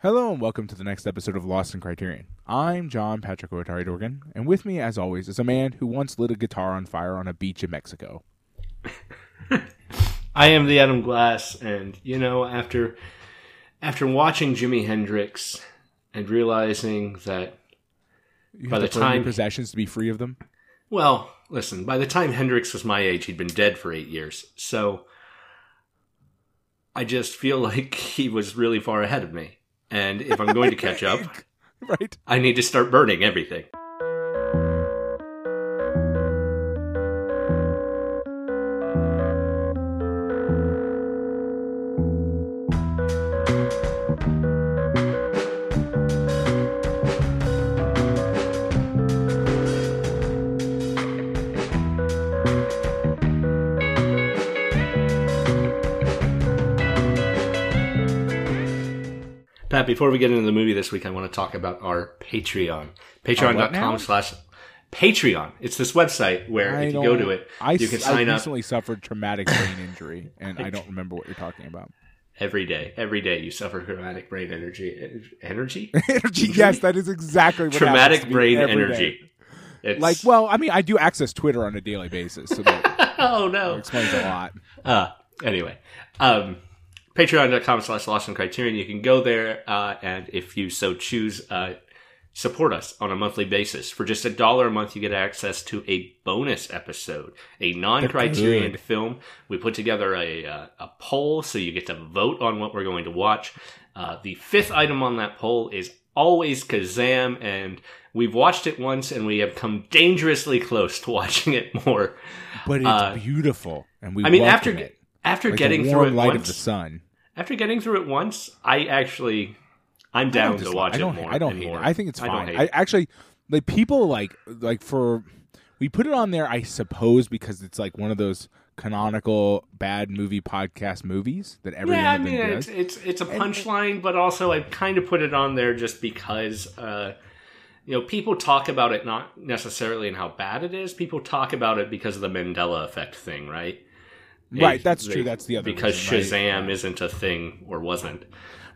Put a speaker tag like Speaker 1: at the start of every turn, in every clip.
Speaker 1: Hello and welcome to the next episode of Lost in Criterion. I'm John Patrick Otari Dorgan, and with me, as always, is a man who once lit a guitar on fire on a beach in Mexico.
Speaker 2: I am the Adam Glass, and you know, after after watching Jimi Hendrix and realizing that
Speaker 1: You
Speaker 2: By the
Speaker 1: to burn your
Speaker 2: time-
Speaker 1: possessions to be free of them.
Speaker 2: Well, listen, by the time Hendrix was my age, he'd been dead for eight years. So I just feel like he was really far ahead of me. And if I'm going to catch up,
Speaker 1: Right?
Speaker 2: I need to start burning everything. Before we get into the movie this week, I want to talk about our Patreon. Patreon.com slash Patreon. It's this website where
Speaker 1: I
Speaker 2: if you go to it,
Speaker 1: I,
Speaker 2: you can sign
Speaker 1: I
Speaker 2: up
Speaker 1: recently suffered traumatic brain injury, and I don't remember what you're talking about.
Speaker 2: every day. Every day you suffer traumatic brain energy. Energy?
Speaker 1: Energy, yes, that is exactly what
Speaker 2: traumatic brain energy. It's,
Speaker 1: Like, well, I mean, I do access Twitter on a daily basis, so that
Speaker 2: oh no.
Speaker 1: explains a lot.
Speaker 2: Uh, anyway, um, patreon.com slash lost criterion. You can go there, uh, and if you so choose, uh, support us on a monthly basis. For just a dollar a month, you get access to a bonus episode, a non-criterion film. We put together a, uh, a poll, so you get to vote on what we're going to watch. Uh, the fifth item on that poll is always Kazam, and we've watched it once, and we have come dangerously close to watching it more.
Speaker 1: But it's
Speaker 2: Uh,
Speaker 1: beautiful, and we
Speaker 2: I mean, after
Speaker 1: it.
Speaker 2: after
Speaker 1: Like
Speaker 2: getting through it
Speaker 1: light
Speaker 2: once,
Speaker 1: of the sun.
Speaker 2: After getting through it once, I actually I'm down to
Speaker 1: dislike-
Speaker 2: watch
Speaker 1: I
Speaker 2: it more.
Speaker 1: I don't hate it. I think it's
Speaker 2: I don't
Speaker 1: fine.
Speaker 2: hate
Speaker 1: I,
Speaker 2: it.
Speaker 1: actually like people like like for we put it on there. I suppose because it's like one of those canonical bad movie podcast movies that everyone
Speaker 2: yeah, I mean
Speaker 1: them
Speaker 2: it's
Speaker 1: does.
Speaker 2: it's it's a punchline, but also I kind of put it on there just because uh, you know people talk about it not necessarily in how bad it is. People talk about it because of the Mandela effect thing, right?
Speaker 1: Right, that's
Speaker 2: they-
Speaker 1: true. That's the other
Speaker 2: because
Speaker 1: reason, right?
Speaker 2: Shazam isn't a thing or wasn't,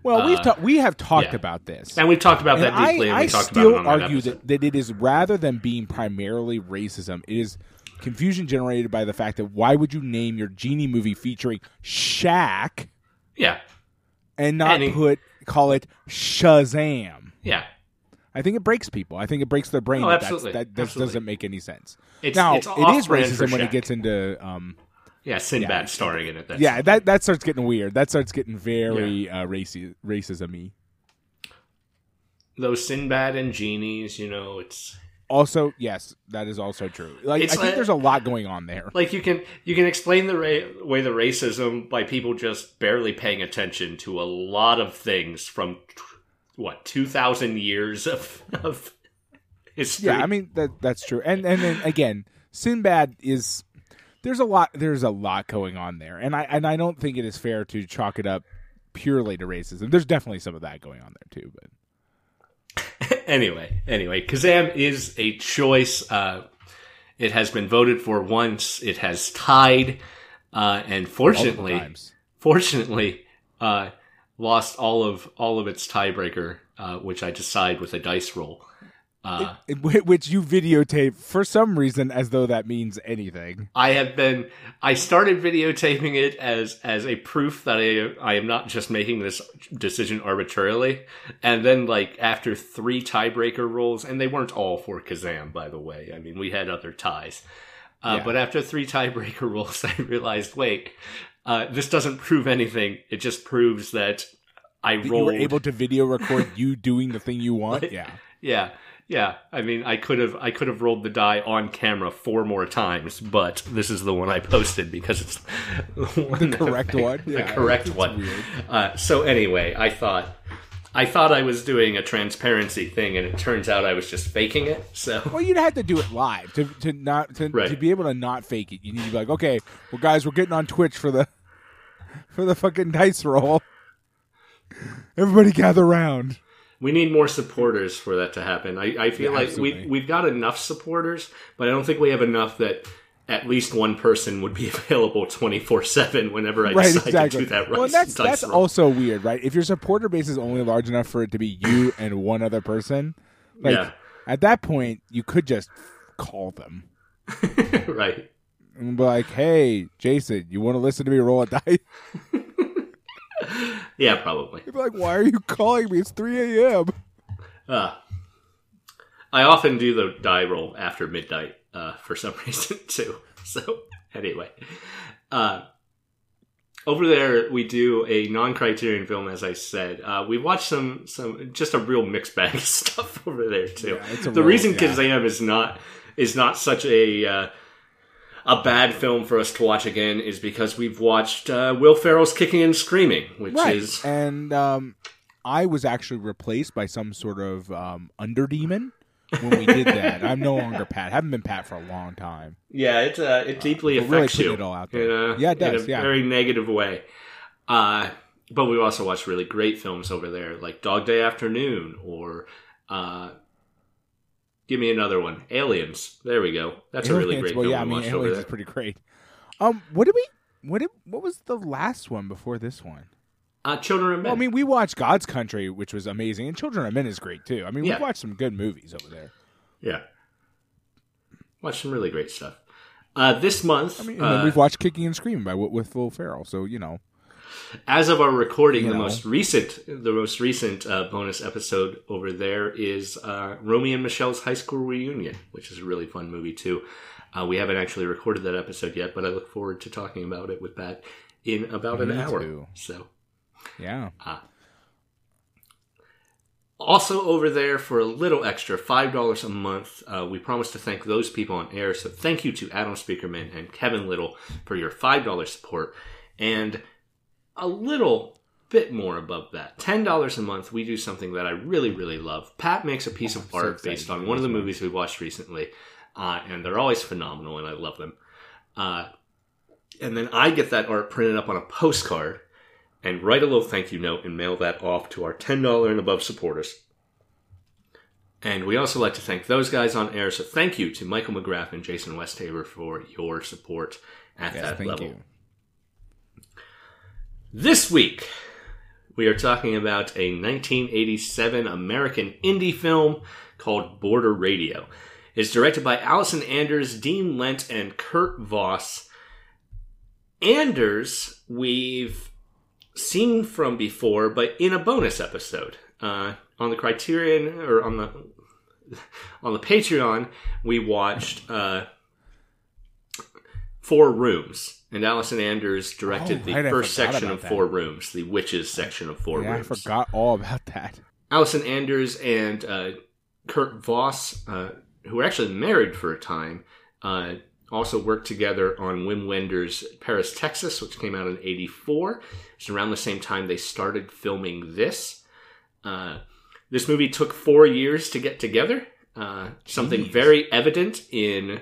Speaker 1: Well, we've
Speaker 2: uh,
Speaker 1: ta- we have talked
Speaker 2: yeah.
Speaker 1: about this.
Speaker 2: and we've talked about
Speaker 1: And
Speaker 2: that deeply.
Speaker 1: I,
Speaker 2: and we
Speaker 1: I
Speaker 2: talked
Speaker 1: still
Speaker 2: about it on that
Speaker 1: argue that, that it is rather than being primarily racism, it is confusion generated by the fact that why would you name your genie movie featuring Shaq
Speaker 2: yeah,
Speaker 1: and not put call it Shazam?
Speaker 2: yeah.
Speaker 1: I think it breaks people. I think it breaks their brain.
Speaker 2: Oh,
Speaker 1: that
Speaker 2: absolutely.
Speaker 1: That this
Speaker 2: Absolutely.
Speaker 1: doesn't make any sense.
Speaker 2: It's,
Speaker 1: now
Speaker 2: it's
Speaker 1: it is racism when it gets into um,
Speaker 2: yeah Sinbad
Speaker 1: yeah,
Speaker 2: starring in it. That's
Speaker 1: yeah that that starts getting weird. That starts getting very uh, racy racism-y.
Speaker 2: those Sinbad and genies, you know, it's
Speaker 1: Also, yes, that is also true. Like
Speaker 2: It's
Speaker 1: I think
Speaker 2: like-
Speaker 1: there's a lot going on there.
Speaker 2: like you can you can explain the ra- way the racism by people just barely paying attention to a lot of things from t- what two thousand years of of history.
Speaker 1: Yeah, I mean that that's true. And and then again, Sinbad is there's a lot there's a lot going on there. And I and I don't think it is fair to chalk it up purely to racism. There's definitely some of that going on there too, but
Speaker 2: anyway, anyway, Kazam is a choice. Uh, it has been voted for once. It has tied, uh, and fortunately, fortunately, uh, lost all of all of its tiebreaker, uh, which I decide with a dice roll. Uh,
Speaker 1: It- wh- which you videotape for some reason as though that means anything.
Speaker 2: I have been. I started videotaping it as as a proof that I I am not just making this decision arbitrarily. And then, like after three tiebreaker rolls, and they weren't all for Kazam, by the way. I mean, we had other ties. Uh,
Speaker 1: Yeah.
Speaker 2: But after three tiebreaker rolls, I realized, wait, uh, this doesn't prove anything. It just proves that I
Speaker 1: That you were able to video record you doing the thing you want.
Speaker 2: Like-
Speaker 1: Yeah.
Speaker 2: Yeah, yeah. I mean, I could have I could have rolled the die on camera four more times, but this is the one I posted because it's the, one that
Speaker 1: correct
Speaker 2: I-
Speaker 1: one?
Speaker 2: The
Speaker 1: Yeah,
Speaker 2: correct one. Uh, so anyway, I thought I thought I was doing a transparency thing, and it turns out I was just faking it. So
Speaker 1: Well, you'd have to do it live to to not to,
Speaker 2: Right.
Speaker 1: to be able to not fake it. You need to be like, okay, well, guys, we're getting on Twitch for the for the fucking dice roll. Everybody gather round.
Speaker 2: We need more supporters for that to happen. I, I feel
Speaker 1: Yeah,
Speaker 2: like
Speaker 1: absolutely.
Speaker 2: we we've got enough supporters, but I don't think we have enough that at least one person would be available 24 7 whenever I
Speaker 1: right,
Speaker 2: decide
Speaker 1: exactly.
Speaker 2: to do that
Speaker 1: well, that's that's
Speaker 2: roll.
Speaker 1: also weird, right? If your supporter base is only large enough for it to be you and one other person, like
Speaker 2: Yeah.
Speaker 1: at that point, you could just call them
Speaker 2: right.
Speaker 1: and be like, "Hey, Jason, you want to listen to me roll a dice?"
Speaker 2: Yeah, probably.
Speaker 1: You'd be like, "Why are you calling me? It's three a.m."
Speaker 2: Uh, I often do the die roll after midnight uh, for some reason too. So anyway, uh, over there we do a non-criterion film, as I said. Uh, we watched some some just a real mixed bag of stuff over there too.
Speaker 1: Yeah,
Speaker 2: the
Speaker 1: real-
Speaker 2: reason
Speaker 1: yeah.
Speaker 2: Kazam is not is not such a uh, a bad film for us to watch again is because we've watched uh, Will Ferrell's Kicking and Screaming, which
Speaker 1: right.
Speaker 2: is
Speaker 1: And um, I was actually replaced by some sort of um, underdemon when we did that. I'm no longer Pat. haven't been Pat for a long time.
Speaker 2: Yeah, it uh, it deeply
Speaker 1: but really
Speaker 2: affects
Speaker 1: putting
Speaker 2: you.
Speaker 1: it all out there.
Speaker 2: A,
Speaker 1: Yeah, it does,
Speaker 2: In a
Speaker 1: yeah.
Speaker 2: very negative way. Uh, but we also watched really great films over there, like Dog Day Afternoon or uh, give me another one, Aliens. There we go. That's a really great
Speaker 1: well,
Speaker 2: film
Speaker 1: yeah, I mean, Aliens is pretty great. Um, what did we? What did? What was the last one before this one?
Speaker 2: Uh, Children of Men.
Speaker 1: Well, I mean, we watched God's Country, which was amazing, and Children of Men is great too. I mean,
Speaker 2: Yeah.
Speaker 1: we watched some good movies over there.
Speaker 2: yeah, watched some really great stuff. Uh, this month,
Speaker 1: I mean,
Speaker 2: uh,
Speaker 1: we've watched Kicking and Screaming by with Will Ferrell. So you know,
Speaker 2: as of our recording, the most recent, the most recent uh, bonus episode over there is uh, Romy and Michelle's high school reunion, which is a really fun movie too. Uh, we haven't actually recorded that episode yet, but I look forward to talking about it with Pat in about an hour.
Speaker 1: too.
Speaker 2: So,
Speaker 1: yeah,
Speaker 2: also over there for a little extra, five dollars a month. Uh, we promise to thank those people on air. So, thank you to Adam Speakerman and Kevin Little for your five dollars support, and a little bit more above that. Ten dollars a month, we do something that I really, really love. Pat makes a piece of art
Speaker 1: excited
Speaker 2: based on one of the movies we watched recently, uh, and they're always phenomenal, and I love them. Uh, and then I get that art printed up on a postcard and write a little thank you note and mail that off to our ten dollar and above supporters. And we also like to thank those guys on air. So thank you to Michael McGrath and Jason Westhaver for your support at
Speaker 1: yes,
Speaker 2: that
Speaker 1: thank
Speaker 2: level.
Speaker 1: you.
Speaker 2: This week, we are talking about a 1987 American indie film called Border Radio. It's directed by Allison Anders, Dean Lent, and Kurt Voss. Anders, we've seen from before, but in a bonus episode uh, on the Criterion or on the on the Patreon, we watched uh, Four Rooms, and Allison Anders directed
Speaker 1: Oh,
Speaker 2: the
Speaker 1: right,
Speaker 2: first section of
Speaker 1: that.
Speaker 2: Four Rooms, the Witches section of Four
Speaker 1: Yeah, I forgot all about that.
Speaker 2: Allison Anders and uh, Kurt Voss, uh, who were actually married for a time, uh, also worked together on Wim Wenders' Paris, Texas, which came out in '84. It's around the same time they started filming this. Uh, this movie took four years to get together. Uh, something very evident in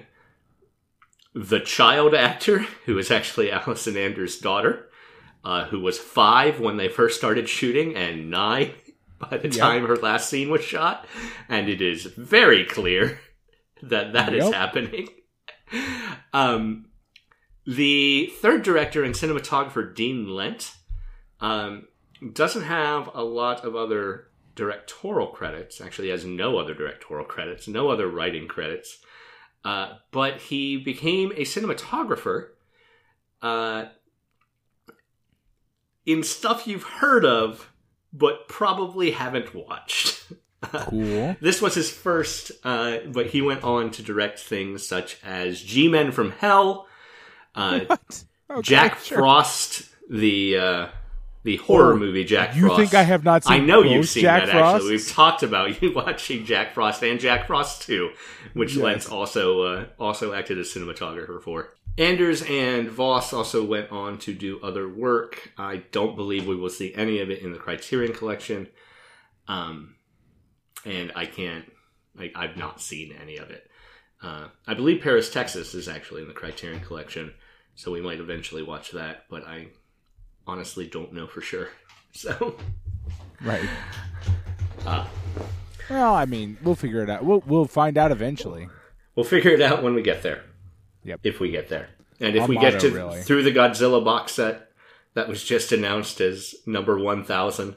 Speaker 2: the child actor, who is actually Allison Anders' daughter, uh, who was five when they first started shooting and nine by the
Speaker 1: Yep.
Speaker 2: time her last scene was shot. And it is very clear that that is
Speaker 1: Yep.
Speaker 2: happening. Um, the third director and cinematographer, Dean Lent, um, doesn't have a lot of other directorial credits. Actually, has no other directorial credits, no other writing credits. Uh, but he became a cinematographer uh, in stuff you've heard of, but probably haven't watched.
Speaker 1: Cool.
Speaker 2: This was his first, uh, but he went on to direct things such as G Men from Hell, uh,
Speaker 1: Okay,
Speaker 2: Jack
Speaker 1: sure.
Speaker 2: Frost, the uh, the horror movie Jack
Speaker 1: You
Speaker 2: Frost.
Speaker 1: You think I have not seen?
Speaker 2: I know you've seen
Speaker 1: Jack
Speaker 2: that
Speaker 1: Frosts?
Speaker 2: actually. We've talked about you watching Jack Frost and Jack Frost 2, which
Speaker 1: Yes.
Speaker 2: Lentz also uh, also acted as cinematographer for. Anders and Voss also went on to do other work. I don't believe we will see any of it in the Criterion collection. Um, and I can't, I, I've not seen any of it. Uh, I believe Paris, Texas is actually in the Criterion collection, so we might eventually watch that, but I honestly don't know for sure. So,
Speaker 1: Right.
Speaker 2: uh,
Speaker 1: Well, I mean, we'll figure it out. We'll we'll find out eventually.
Speaker 2: we'll figure it out when we get there.
Speaker 1: Yep.
Speaker 2: If we get there, and if
Speaker 1: Our
Speaker 2: we get to
Speaker 1: really.
Speaker 2: through the Godzilla box set that was just announced as number one thousand.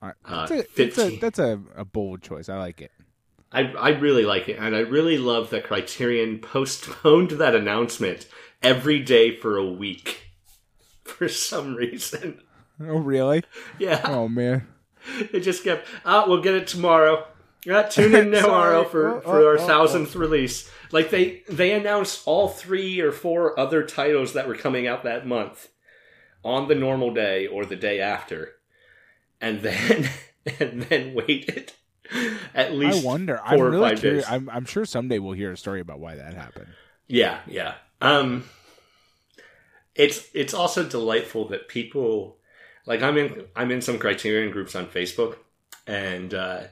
Speaker 1: All
Speaker 2: Uh,
Speaker 1: a- it's a- that's a, a bold choice. I like it.
Speaker 2: I I really like it, and I really love that Criterion postponed that announcement every day for a week for some reason.
Speaker 1: Oh, really?
Speaker 2: Yeah,
Speaker 1: Oh, man.
Speaker 2: it just kept. Oh, we'll get it tomorrow. Yeah, tune in tomorrow for
Speaker 1: Oh,
Speaker 2: for
Speaker 1: oh,
Speaker 2: our
Speaker 1: oh,
Speaker 2: thousandth release. Like they they announced all three or four other titles that were coming out that month on the normal day or the day after, and then and then waited at least.
Speaker 1: I wonder.
Speaker 2: 4
Speaker 1: I'm
Speaker 2: or
Speaker 1: really
Speaker 2: five
Speaker 1: curious.
Speaker 2: days.
Speaker 1: I'm, I'm sure someday we'll hear a story about why that happened.
Speaker 2: Yeah, yeah. Um it's it's also delightful that people like I'm in I'm in some criterion groups on Facebook and uh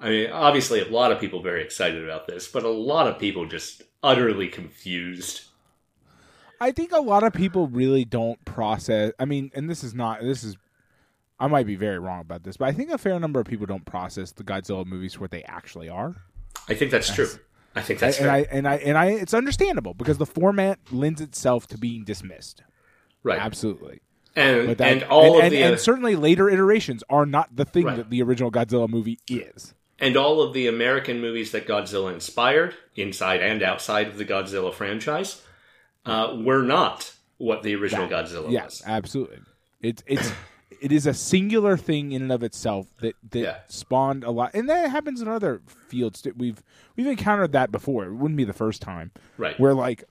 Speaker 2: I mean obviously a lot of people very excited about this, but a lot of people just utterly confused.
Speaker 1: I think a lot of people really don't process. I mean, and this is not. This is. I might be very wrong about this, but I think a fair number of people don't process the Godzilla movies for what they actually are.
Speaker 2: I think that's true. I think that's
Speaker 1: and
Speaker 2: fair.
Speaker 1: I and I and I it's understandable because the format lends itself to being dismissed.
Speaker 2: right.
Speaker 1: Absolutely.
Speaker 2: And
Speaker 1: that,
Speaker 2: and all
Speaker 1: and,
Speaker 2: of the
Speaker 1: and, and certainly later iterations are not the thing
Speaker 2: Right.
Speaker 1: that the original Godzilla movie is.
Speaker 2: and all of the American movies that Godzilla inspired, inside and outside of the Godzilla franchise, uh, were not what the original Godzilla
Speaker 1: Yes,
Speaker 2: was.
Speaker 1: absolutely. It's it's it is a singular thing in and of itself that that
Speaker 2: Yeah.
Speaker 1: spawned a lot, and that happens in other fields. We've we've encountered that before. It wouldn't be the first time.
Speaker 2: Right.
Speaker 1: Where like,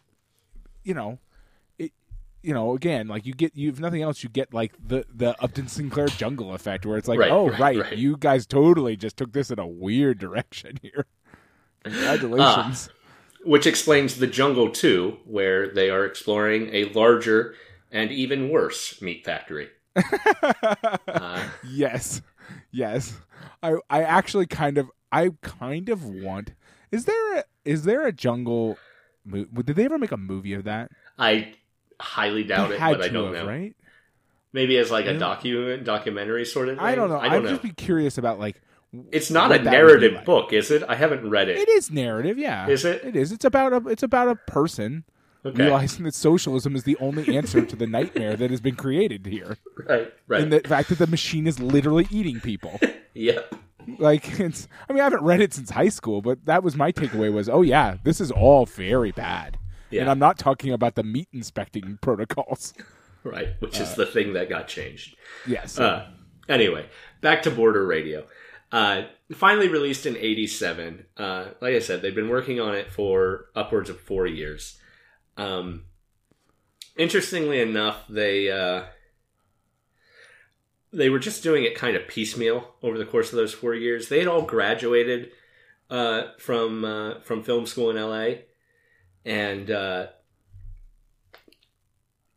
Speaker 1: you know, it, you know, again, like you get you if nothing else, you get like the the Upton Sinclair jungle effect, where it's like,
Speaker 2: Right,
Speaker 1: oh
Speaker 2: right,
Speaker 1: right,
Speaker 2: right.
Speaker 1: you guys totally just took this in a weird direction here. Congratulations. Ah.
Speaker 2: which explains the Jungle too, where they are exploring a larger and even worse meat factory. Uh,
Speaker 1: Yes, yes. I I actually kind of I kind of want. Is there a is there a jungle? Mo- did they ever make a movie of that?
Speaker 2: I highly doubt
Speaker 1: They
Speaker 2: it, but I don't
Speaker 1: have,
Speaker 2: know.
Speaker 1: right?
Speaker 2: Maybe as like a
Speaker 1: Yeah.
Speaker 2: docu documentary sort of thing.
Speaker 1: I don't know.
Speaker 2: I don't
Speaker 1: I'd
Speaker 2: know.
Speaker 1: just be curious about like.
Speaker 2: It's not a
Speaker 1: that would be
Speaker 2: narrative
Speaker 1: like.
Speaker 2: book, is it? I haven't read it.
Speaker 1: It is narrative, yeah.
Speaker 2: Is it?
Speaker 1: It is. It's about a. It's about a person
Speaker 2: Okay.
Speaker 1: realizing that socialism is the only answer to the nightmare that has been created here,
Speaker 2: Right, right.
Speaker 1: and the fact that the machine is literally eating people.
Speaker 2: yep.
Speaker 1: like it's i mean i haven't read it since high school but that was my takeaway was oh yeah this is all very bad
Speaker 2: Yeah.
Speaker 1: and i'm not talking about the meat inspecting protocols
Speaker 2: Right, which is the thing that got changed.
Speaker 1: yes
Speaker 2: Uh, anyway, back to Border Radio. Uh, finally released in 87. Uh, like I said, they've been working on it for upwards of four years. Um, interestingly enough, they uh, they were just doing it kind of piecemeal over the course of those four years. They had all graduated uh, from uh, from film school in LA, and uh,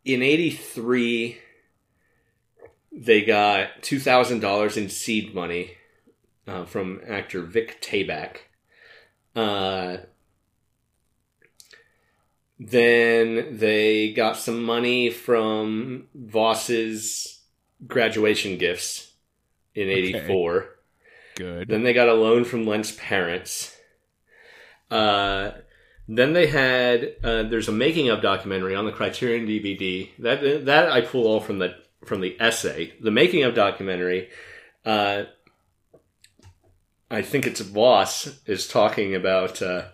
Speaker 2: in '83 they got two thousand dollars in seed money uh, from actor Vic Tayback. Then they got some money from Voss's graduation gifts in '84.
Speaker 1: good
Speaker 2: Then they got a loan from Lent's parents. Uh, then they had uh, there's a making of documentary on the Criterion DVD that that I pull all from the from the essay. The making of documentary. Uh, I think it's Voss is talking about. Uh,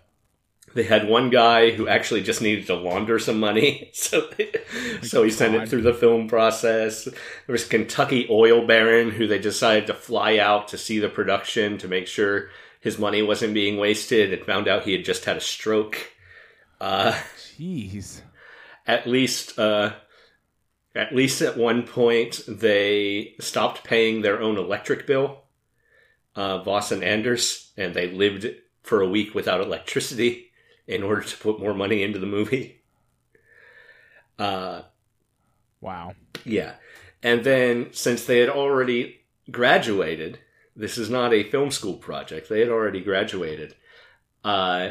Speaker 2: they had one guy who actually just needed to launder some money, so so he sent it through the film process. There was a Kentucky oil baron who they decided to fly out to see the production to make sure his money wasn't being wasted, and found out he had just had a stroke. Uh,
Speaker 1: jeez
Speaker 2: at least, uh, at least at one point, they stopped paying their own electric bill, uh, Voss and Anders, and they lived for a week without electricity in order to put more money into the movie. Uh,
Speaker 1: wow
Speaker 2: yeah. And then, since they had already graduated, this is not a film school project, they had already graduated. Uh,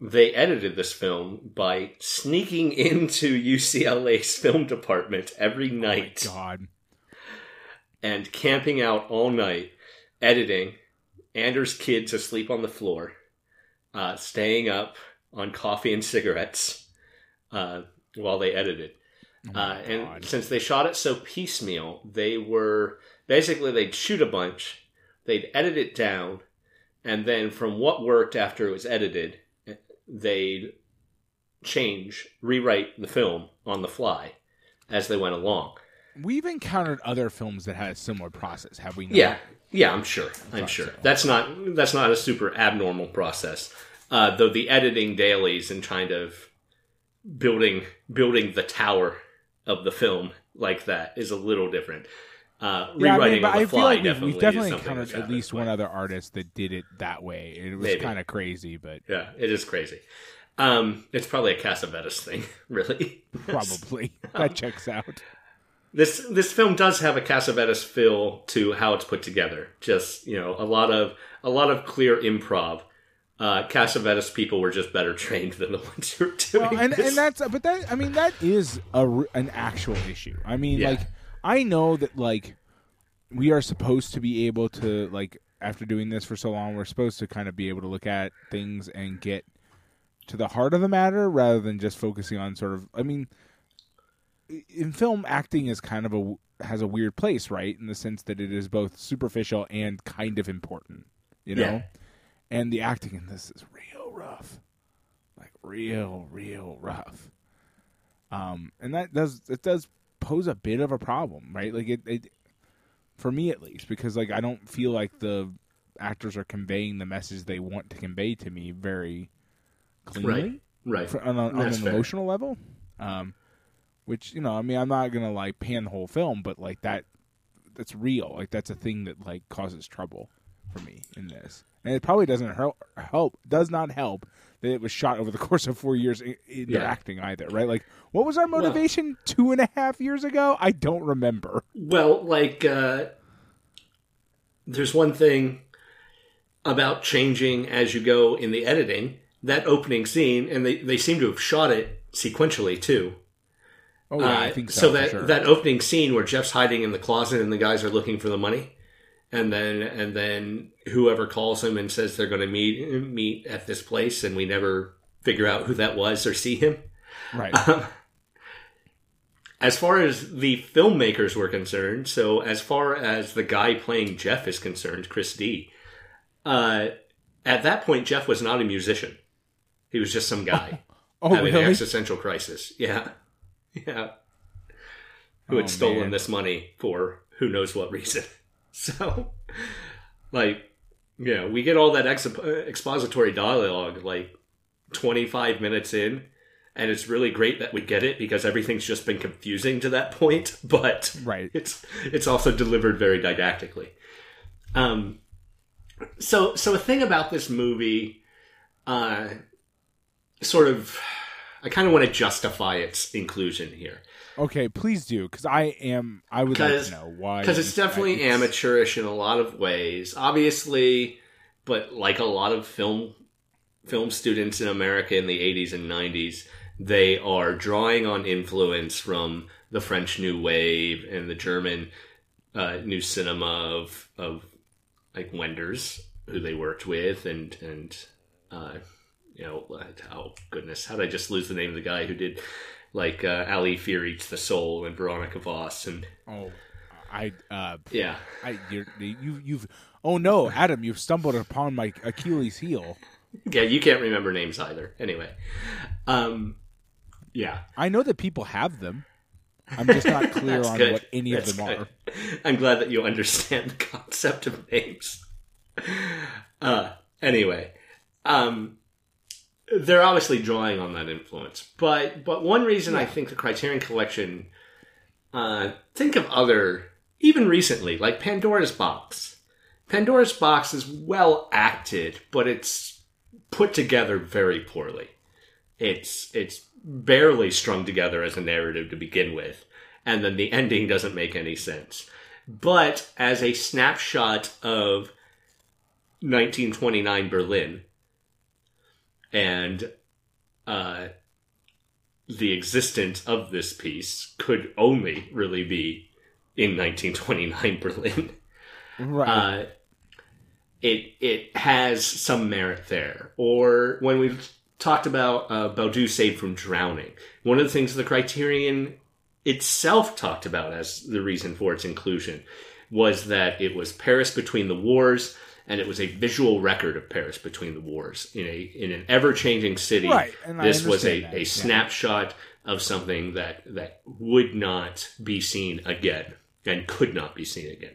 Speaker 2: they edited this film by sneaking into UCLA's film department every night
Speaker 1: god
Speaker 2: and camping out all night, editing Anders' kids asleep on the floor, uh, staying up on coffee and cigarettes, uh, while they edited.
Speaker 1: Oh
Speaker 2: Uh, and
Speaker 1: God.
Speaker 2: since they shot it so piecemeal, they were basically they'd shoot a bunch, they'd edit it down, and then from what worked after it was edited, they'd change, rewrite the film on the fly as they went along.
Speaker 1: we've encountered other films that had a similar process, have we? Not?
Speaker 2: Yeah, yeah, I'm sure. I'm sure
Speaker 1: so.
Speaker 2: that's not that's not a super abnormal process. Uh, though the editing dailies and kind of building building the tower of the film like that is a little different. Uh,
Speaker 1: Yeah, I
Speaker 2: rewriting
Speaker 1: mean, but I feel like we've,
Speaker 2: definitely,
Speaker 1: we've definitely encountered at least one other artist that did it that way. It was kind of crazy, but
Speaker 2: Yeah, it is crazy. Um, it's probably a Cassavetes thing, really.
Speaker 1: probably that checks out.
Speaker 2: This this film does have a Cassavetes feel to how it's put together. Just you know, a lot of a lot of clear improv. Uh, Cassavetes people were just better trained than the ones who were doing
Speaker 1: Well, and
Speaker 2: this.
Speaker 1: and that's but that I mean that is a an actual issue. I mean,
Speaker 2: Yeah.
Speaker 1: like I know that like we are supposed to be able to like after doing this for so long, we're supposed to kind of be able to look at things and get to the heart of the matter rather than just focusing on sort of. I mean, in film, acting is kind of a has a weird place, right? In the sense that it is both superficial and kind of important, you know.
Speaker 2: Yeah.
Speaker 1: And the acting in this is real rough, like real, real rough. Um, and that does it does pose a bit of a problem, right? Like it, it for me at least, because like I don't feel like the actors are conveying the message they want to convey to me very cleanly
Speaker 2: right.
Speaker 1: for, on, a, on an
Speaker 2: fair.
Speaker 1: emotional level. Um, which you know, I mean, I'm not gonna like pan the whole film, but like that, that's real. Like that's a thing that like causes trouble for me in this, and it probably doesn't help. Help does not help that it was shot over the course of four years in, interacting either. Right? Like, what was our motivation two and a half years ago? I don't remember.
Speaker 2: Well, like, uh, there's one thing about changing as you go in the editing. That opening scene, and they, they seem to have shot it sequentially too.
Speaker 1: Oh yeah,
Speaker 2: Uh,
Speaker 1: I think so. for
Speaker 2: that
Speaker 1: sure.
Speaker 2: that opening scene where Jeff's hiding in the closet and the guys are looking for the money, and then and then whoever calls him and says they're going to meet meet at this place, and we never figure out who that was or see him.
Speaker 1: right.
Speaker 2: Um, as far as the filmmakers were concerned, so as far as the guy playing Jeff is concerned, Chris D, uh, at that point Jeff was not a musician. He was just some guy
Speaker 1: Oh
Speaker 2: having an existential crisis. Yeah, yeah. Who had
Speaker 1: Oh,
Speaker 2: stolen
Speaker 1: man.
Speaker 2: this money for who knows what reason? So, like, yeah, we get all that expo- expository dialogue like 25 minutes in, and it's really great that we get it because everything's just been confusing to that point, but
Speaker 1: Right.
Speaker 2: it's it's also delivered very didactically. Um, so so a thing about this movie, uh, sort of, I kind of want to justify its inclusion here
Speaker 1: Okay, please do, because I am. I would like to know why.
Speaker 2: because it's definitely
Speaker 1: it's-
Speaker 2: amateurish in a lot of ways, obviously, but like a lot of film film students in America in the 80s and 90s, they are drawing on influence from the French New Wave and the German uh, new cinema of of like Wenders, who they worked with, and and uh, you know, oh goodness, how did I just lose the name of the guy who did like uh, Ali Fear Eats the Soul and Veronica Voss and
Speaker 1: Oh, I. Uh,
Speaker 2: yeah.
Speaker 1: I. You're, you. You've. Oh no, Adam! You've stumbled upon my Achilles heel.
Speaker 2: Yeah, you can't remember names either. Anyway, um, yeah,
Speaker 1: I know that people have them. I'm just not clear on
Speaker 2: good.
Speaker 1: what any
Speaker 2: That's
Speaker 1: of them
Speaker 2: good.
Speaker 1: are.
Speaker 2: I'm glad that you understand the concept of names. Uh, anyway, um, they're obviously drawing on that influence, but but one reason I think the Criterion Collection, uh, think of other even recently like Pandora's Box. Pandora's Box is well acted, but it's put together very poorly. It's it's barely strung together as a narrative to begin with, and then the ending doesn't make any sense. But as a snapshot of 1929 Berlin and uh, the existence of this piece could only really be in 1929 Berlin.
Speaker 1: Right.
Speaker 2: Uh, it it has some merit there. Or when we've talked about uh, Boudu saved from drowning. One of the things the Criterion itself talked about as the reason for its inclusion was that it was Paris between the wars and it was a visual record of Paris between the wars in a in an ever changing city.
Speaker 1: Right,
Speaker 2: this was a,
Speaker 1: that,
Speaker 2: a
Speaker 1: yeah.
Speaker 2: snapshot of something that that would not be seen again and could not be seen again.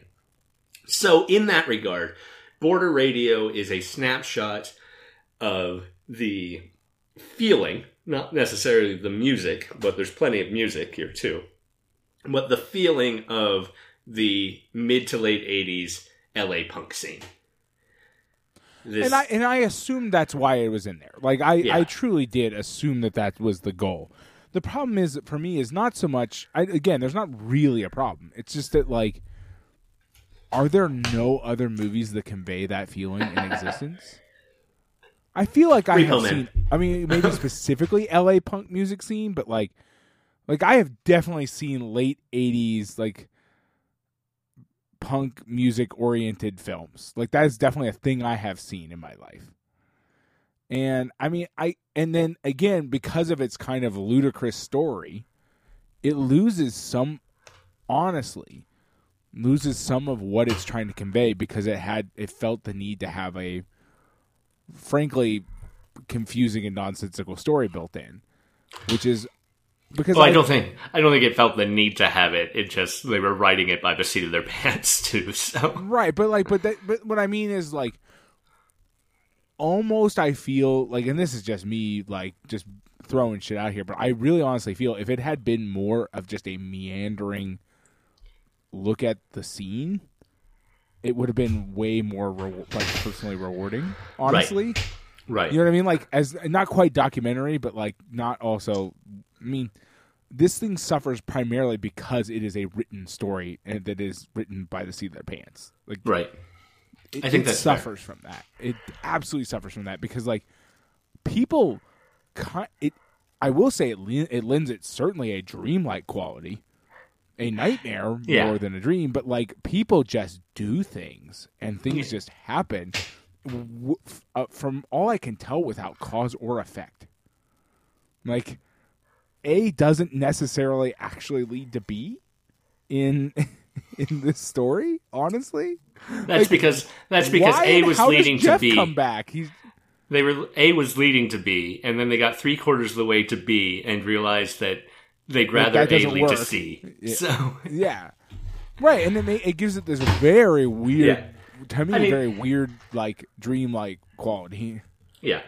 Speaker 2: So in that regard, Border Radio is a snapshot of the feeling, not necessarily the music, but there's plenty of music here too. But the feeling of the mid to late 80s LA punk scene. This,
Speaker 1: and I and I assumed that's why it was in there. Like I,
Speaker 2: Yeah.
Speaker 1: I truly did assume that that was the goal. The problem is for me is not so much. I, again, there's not really a problem. It's just that like, are there no other movies that convey that feeling in existence? I feel like I have seen. I mean, maybe specifically L.A. punk music scene, but like, like I have definitely seen late '80s like punk music oriented films. Like that is definitely a thing I have seen in my life. And I mean I and then again because of its kind of ludicrous story, it loses some honestly loses some of what it's trying to convey because it had it felt the need to have a frankly confusing and nonsensical story built in, which is because
Speaker 2: well, I
Speaker 1: I-
Speaker 2: don't think I don't think it felt the need to have it. It just they were writing it by the seat of their pants too. So
Speaker 1: Right, but like, but that, but what I mean is like, almost I feel like, and this is just me like just throwing shit out here, but I really honestly feel if it had been more of just a meandering look at the scene, it would have been way more re- like personally rewarding. Honestly,
Speaker 2: right,
Speaker 1: you know what I mean? Like as not quite documentary, but like not also. I mean, this thing suffers primarily because it is a written story and that is written by the seat of their pants. Like
Speaker 2: right.
Speaker 1: it,
Speaker 2: I think
Speaker 1: it
Speaker 2: that's fair.
Speaker 1: suffers from that. It absolutely suffers from that because like people, it. I will say it. It lends it certainly a dreamlike quality, a nightmare
Speaker 2: Yeah.
Speaker 1: more than a dream. But like people just do things and things just happen. W- f- uh, from all I can tell, without cause or effect. Like A doesn't necessarily actually lead to B in in this story. Honestly,
Speaker 2: That's
Speaker 1: Like,
Speaker 2: because that's because A was leading to B.
Speaker 1: Come back. He's
Speaker 2: They were A was leading to B, and then they got three quarters of the way to B and realized that they'd rather
Speaker 1: that
Speaker 2: A lead to. C.
Speaker 1: Yeah.
Speaker 2: So
Speaker 1: yeah, right, and then they, it gives it this very weird,
Speaker 2: Yeah.
Speaker 1: To me,
Speaker 2: I mean- a
Speaker 1: very weird, like dream-like quality.
Speaker 2: yeah,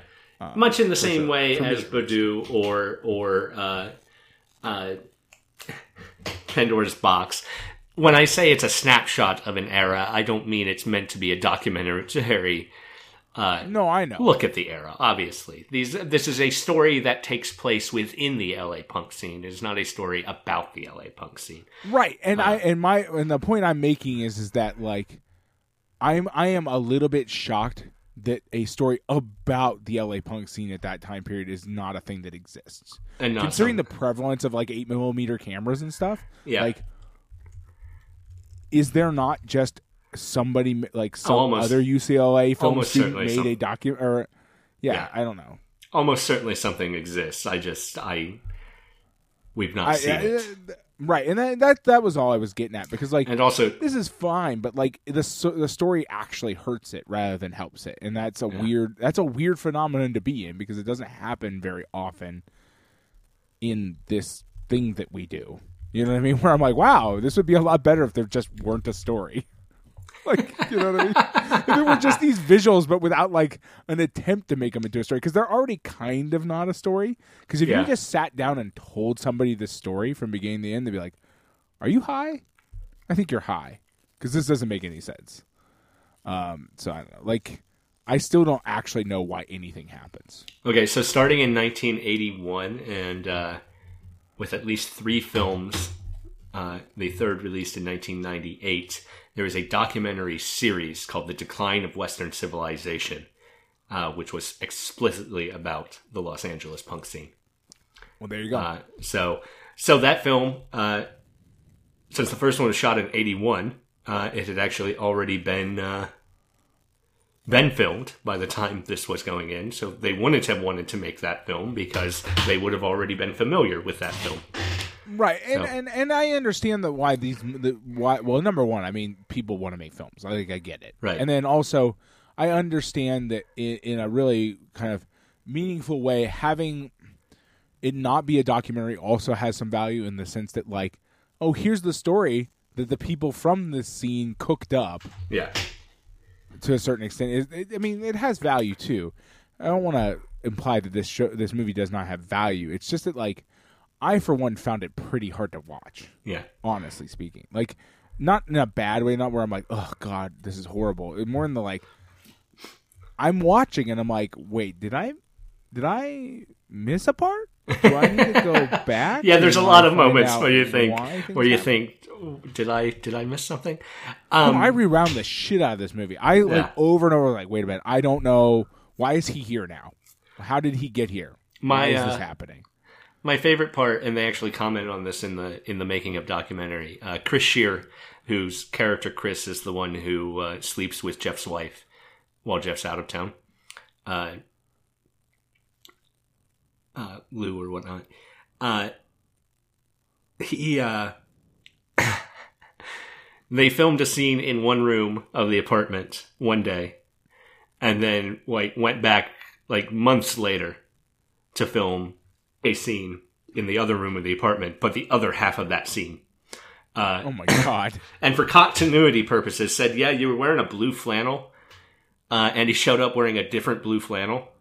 Speaker 2: much in the same
Speaker 1: Uh, sure.
Speaker 2: way
Speaker 1: For me,
Speaker 2: as
Speaker 1: at
Speaker 2: Boudu or or uh, uh, Pandora's Box. When I say it's a snapshot of an era, I don't mean it's meant to be a documentary uh,
Speaker 1: No, I know.
Speaker 2: look at the era. Obviously, these this is a story that takes place within the LA punk scene. It is not a story about the LA punk scene.
Speaker 1: Right, and
Speaker 2: Uh.
Speaker 1: I and my and the point I'm making is is that like I'm I am a little bit shocked that a story about the LA punk scene at that time period is not a thing that exists.
Speaker 2: And not
Speaker 1: Considering the prevalence of like eight millimeter cameras and stuff,
Speaker 2: Yeah.
Speaker 1: like is there not just somebody like some
Speaker 2: almost-
Speaker 1: other UCLA film
Speaker 2: almost
Speaker 1: student
Speaker 2: certainly
Speaker 1: made
Speaker 2: some-
Speaker 1: a document or yeah,
Speaker 2: Yeah.
Speaker 1: I don't know.
Speaker 2: almost certainly something exists. I just I we've not
Speaker 1: I,
Speaker 2: seen
Speaker 1: I-
Speaker 2: it.
Speaker 1: Uh, right, and that, that that was all I was getting at because like
Speaker 2: And also,
Speaker 1: this is fine, but like the so- the story actually hurts it rather than helps it, and that's a
Speaker 2: Yeah.
Speaker 1: weird that's a weird phenomenon to be in because it doesn't happen very often in this thing that we do. You know what I mean? Where I'm like, wow, this would be a lot better if there just weren't a story. Like, you know what I mean? if it were just these visuals, but without like an attempt to make them into a story, because they're already kind of not a story. Because if
Speaker 2: Yeah.
Speaker 1: you just sat down and told somebody this story from beginning to end, they'd be like, "Are you high?" I think you're high because this doesn't make any sense. Um, so I don't know. Like, I still don't actually know why anything happens.
Speaker 2: okay, so starting in 1981 and uh, with at least three films, uh, the third released in 1998, there is a documentary series called "The Decline of Western Civilization," uh, which was explicitly about the Los Angeles punk scene.
Speaker 1: Well, there you go.
Speaker 2: Uh, so, so that film, uh, since the first one was shot in '81, uh, it had actually already been uh, been filmed by the time this was going in, so they wouldn't have wanted to make that film because they would have already been familiar with that film.
Speaker 1: Right, and,
Speaker 2: So-
Speaker 1: and and I understand that why these the, why well number one, I mean people want to make films. I think I get it.
Speaker 2: Right.
Speaker 1: and then also I understand that in, in a really kind of meaningful way, having it not be a documentary also has some value in the sense that like, oh, here's the story that the people from this scene cooked up
Speaker 2: Yeah,
Speaker 1: to a certain extent. It, it, I mean, it has value too. I don't want to imply that this show, this movie does not have value. It's just that like, I for one found it pretty hard to watch
Speaker 2: yeah,
Speaker 1: honestly speaking. Like, not in a bad way, not where I'm like, oh god, this is horrible. More in the like, I'm watching and I'm like, wait, did I, did I miss a part? Do I need to go back?
Speaker 2: yeah. There's a lot of moments where you think, where you
Speaker 1: happened?
Speaker 2: think, "Oh, did I did I miss something? Um,
Speaker 1: I rewound the shit out of this movie. I like
Speaker 2: Yeah.
Speaker 1: over and over, like, wait a minute, I don't know why is he here now? How did he get here?
Speaker 2: My,
Speaker 1: why is
Speaker 2: uh,
Speaker 1: this happening?
Speaker 2: My favorite part, and they actually commented on this in the in the making of documentary. Uh, Chris Shear, whose character Chris is the one who uh, sleeps with Jeff's wife while Jeff's out of town, uh, uh, Lou or whatnot. Uh, he uh, they filmed a scene in one room of the apartment one day, and then like went back like months later to film a scene in the other room of the apartment, but the other half of that scene. Uh,
Speaker 1: Oh my god!
Speaker 2: and for continuity purposes, said, "Yeah, you were wearing a blue flannel," uh, and he showed up wearing a different blue flannel.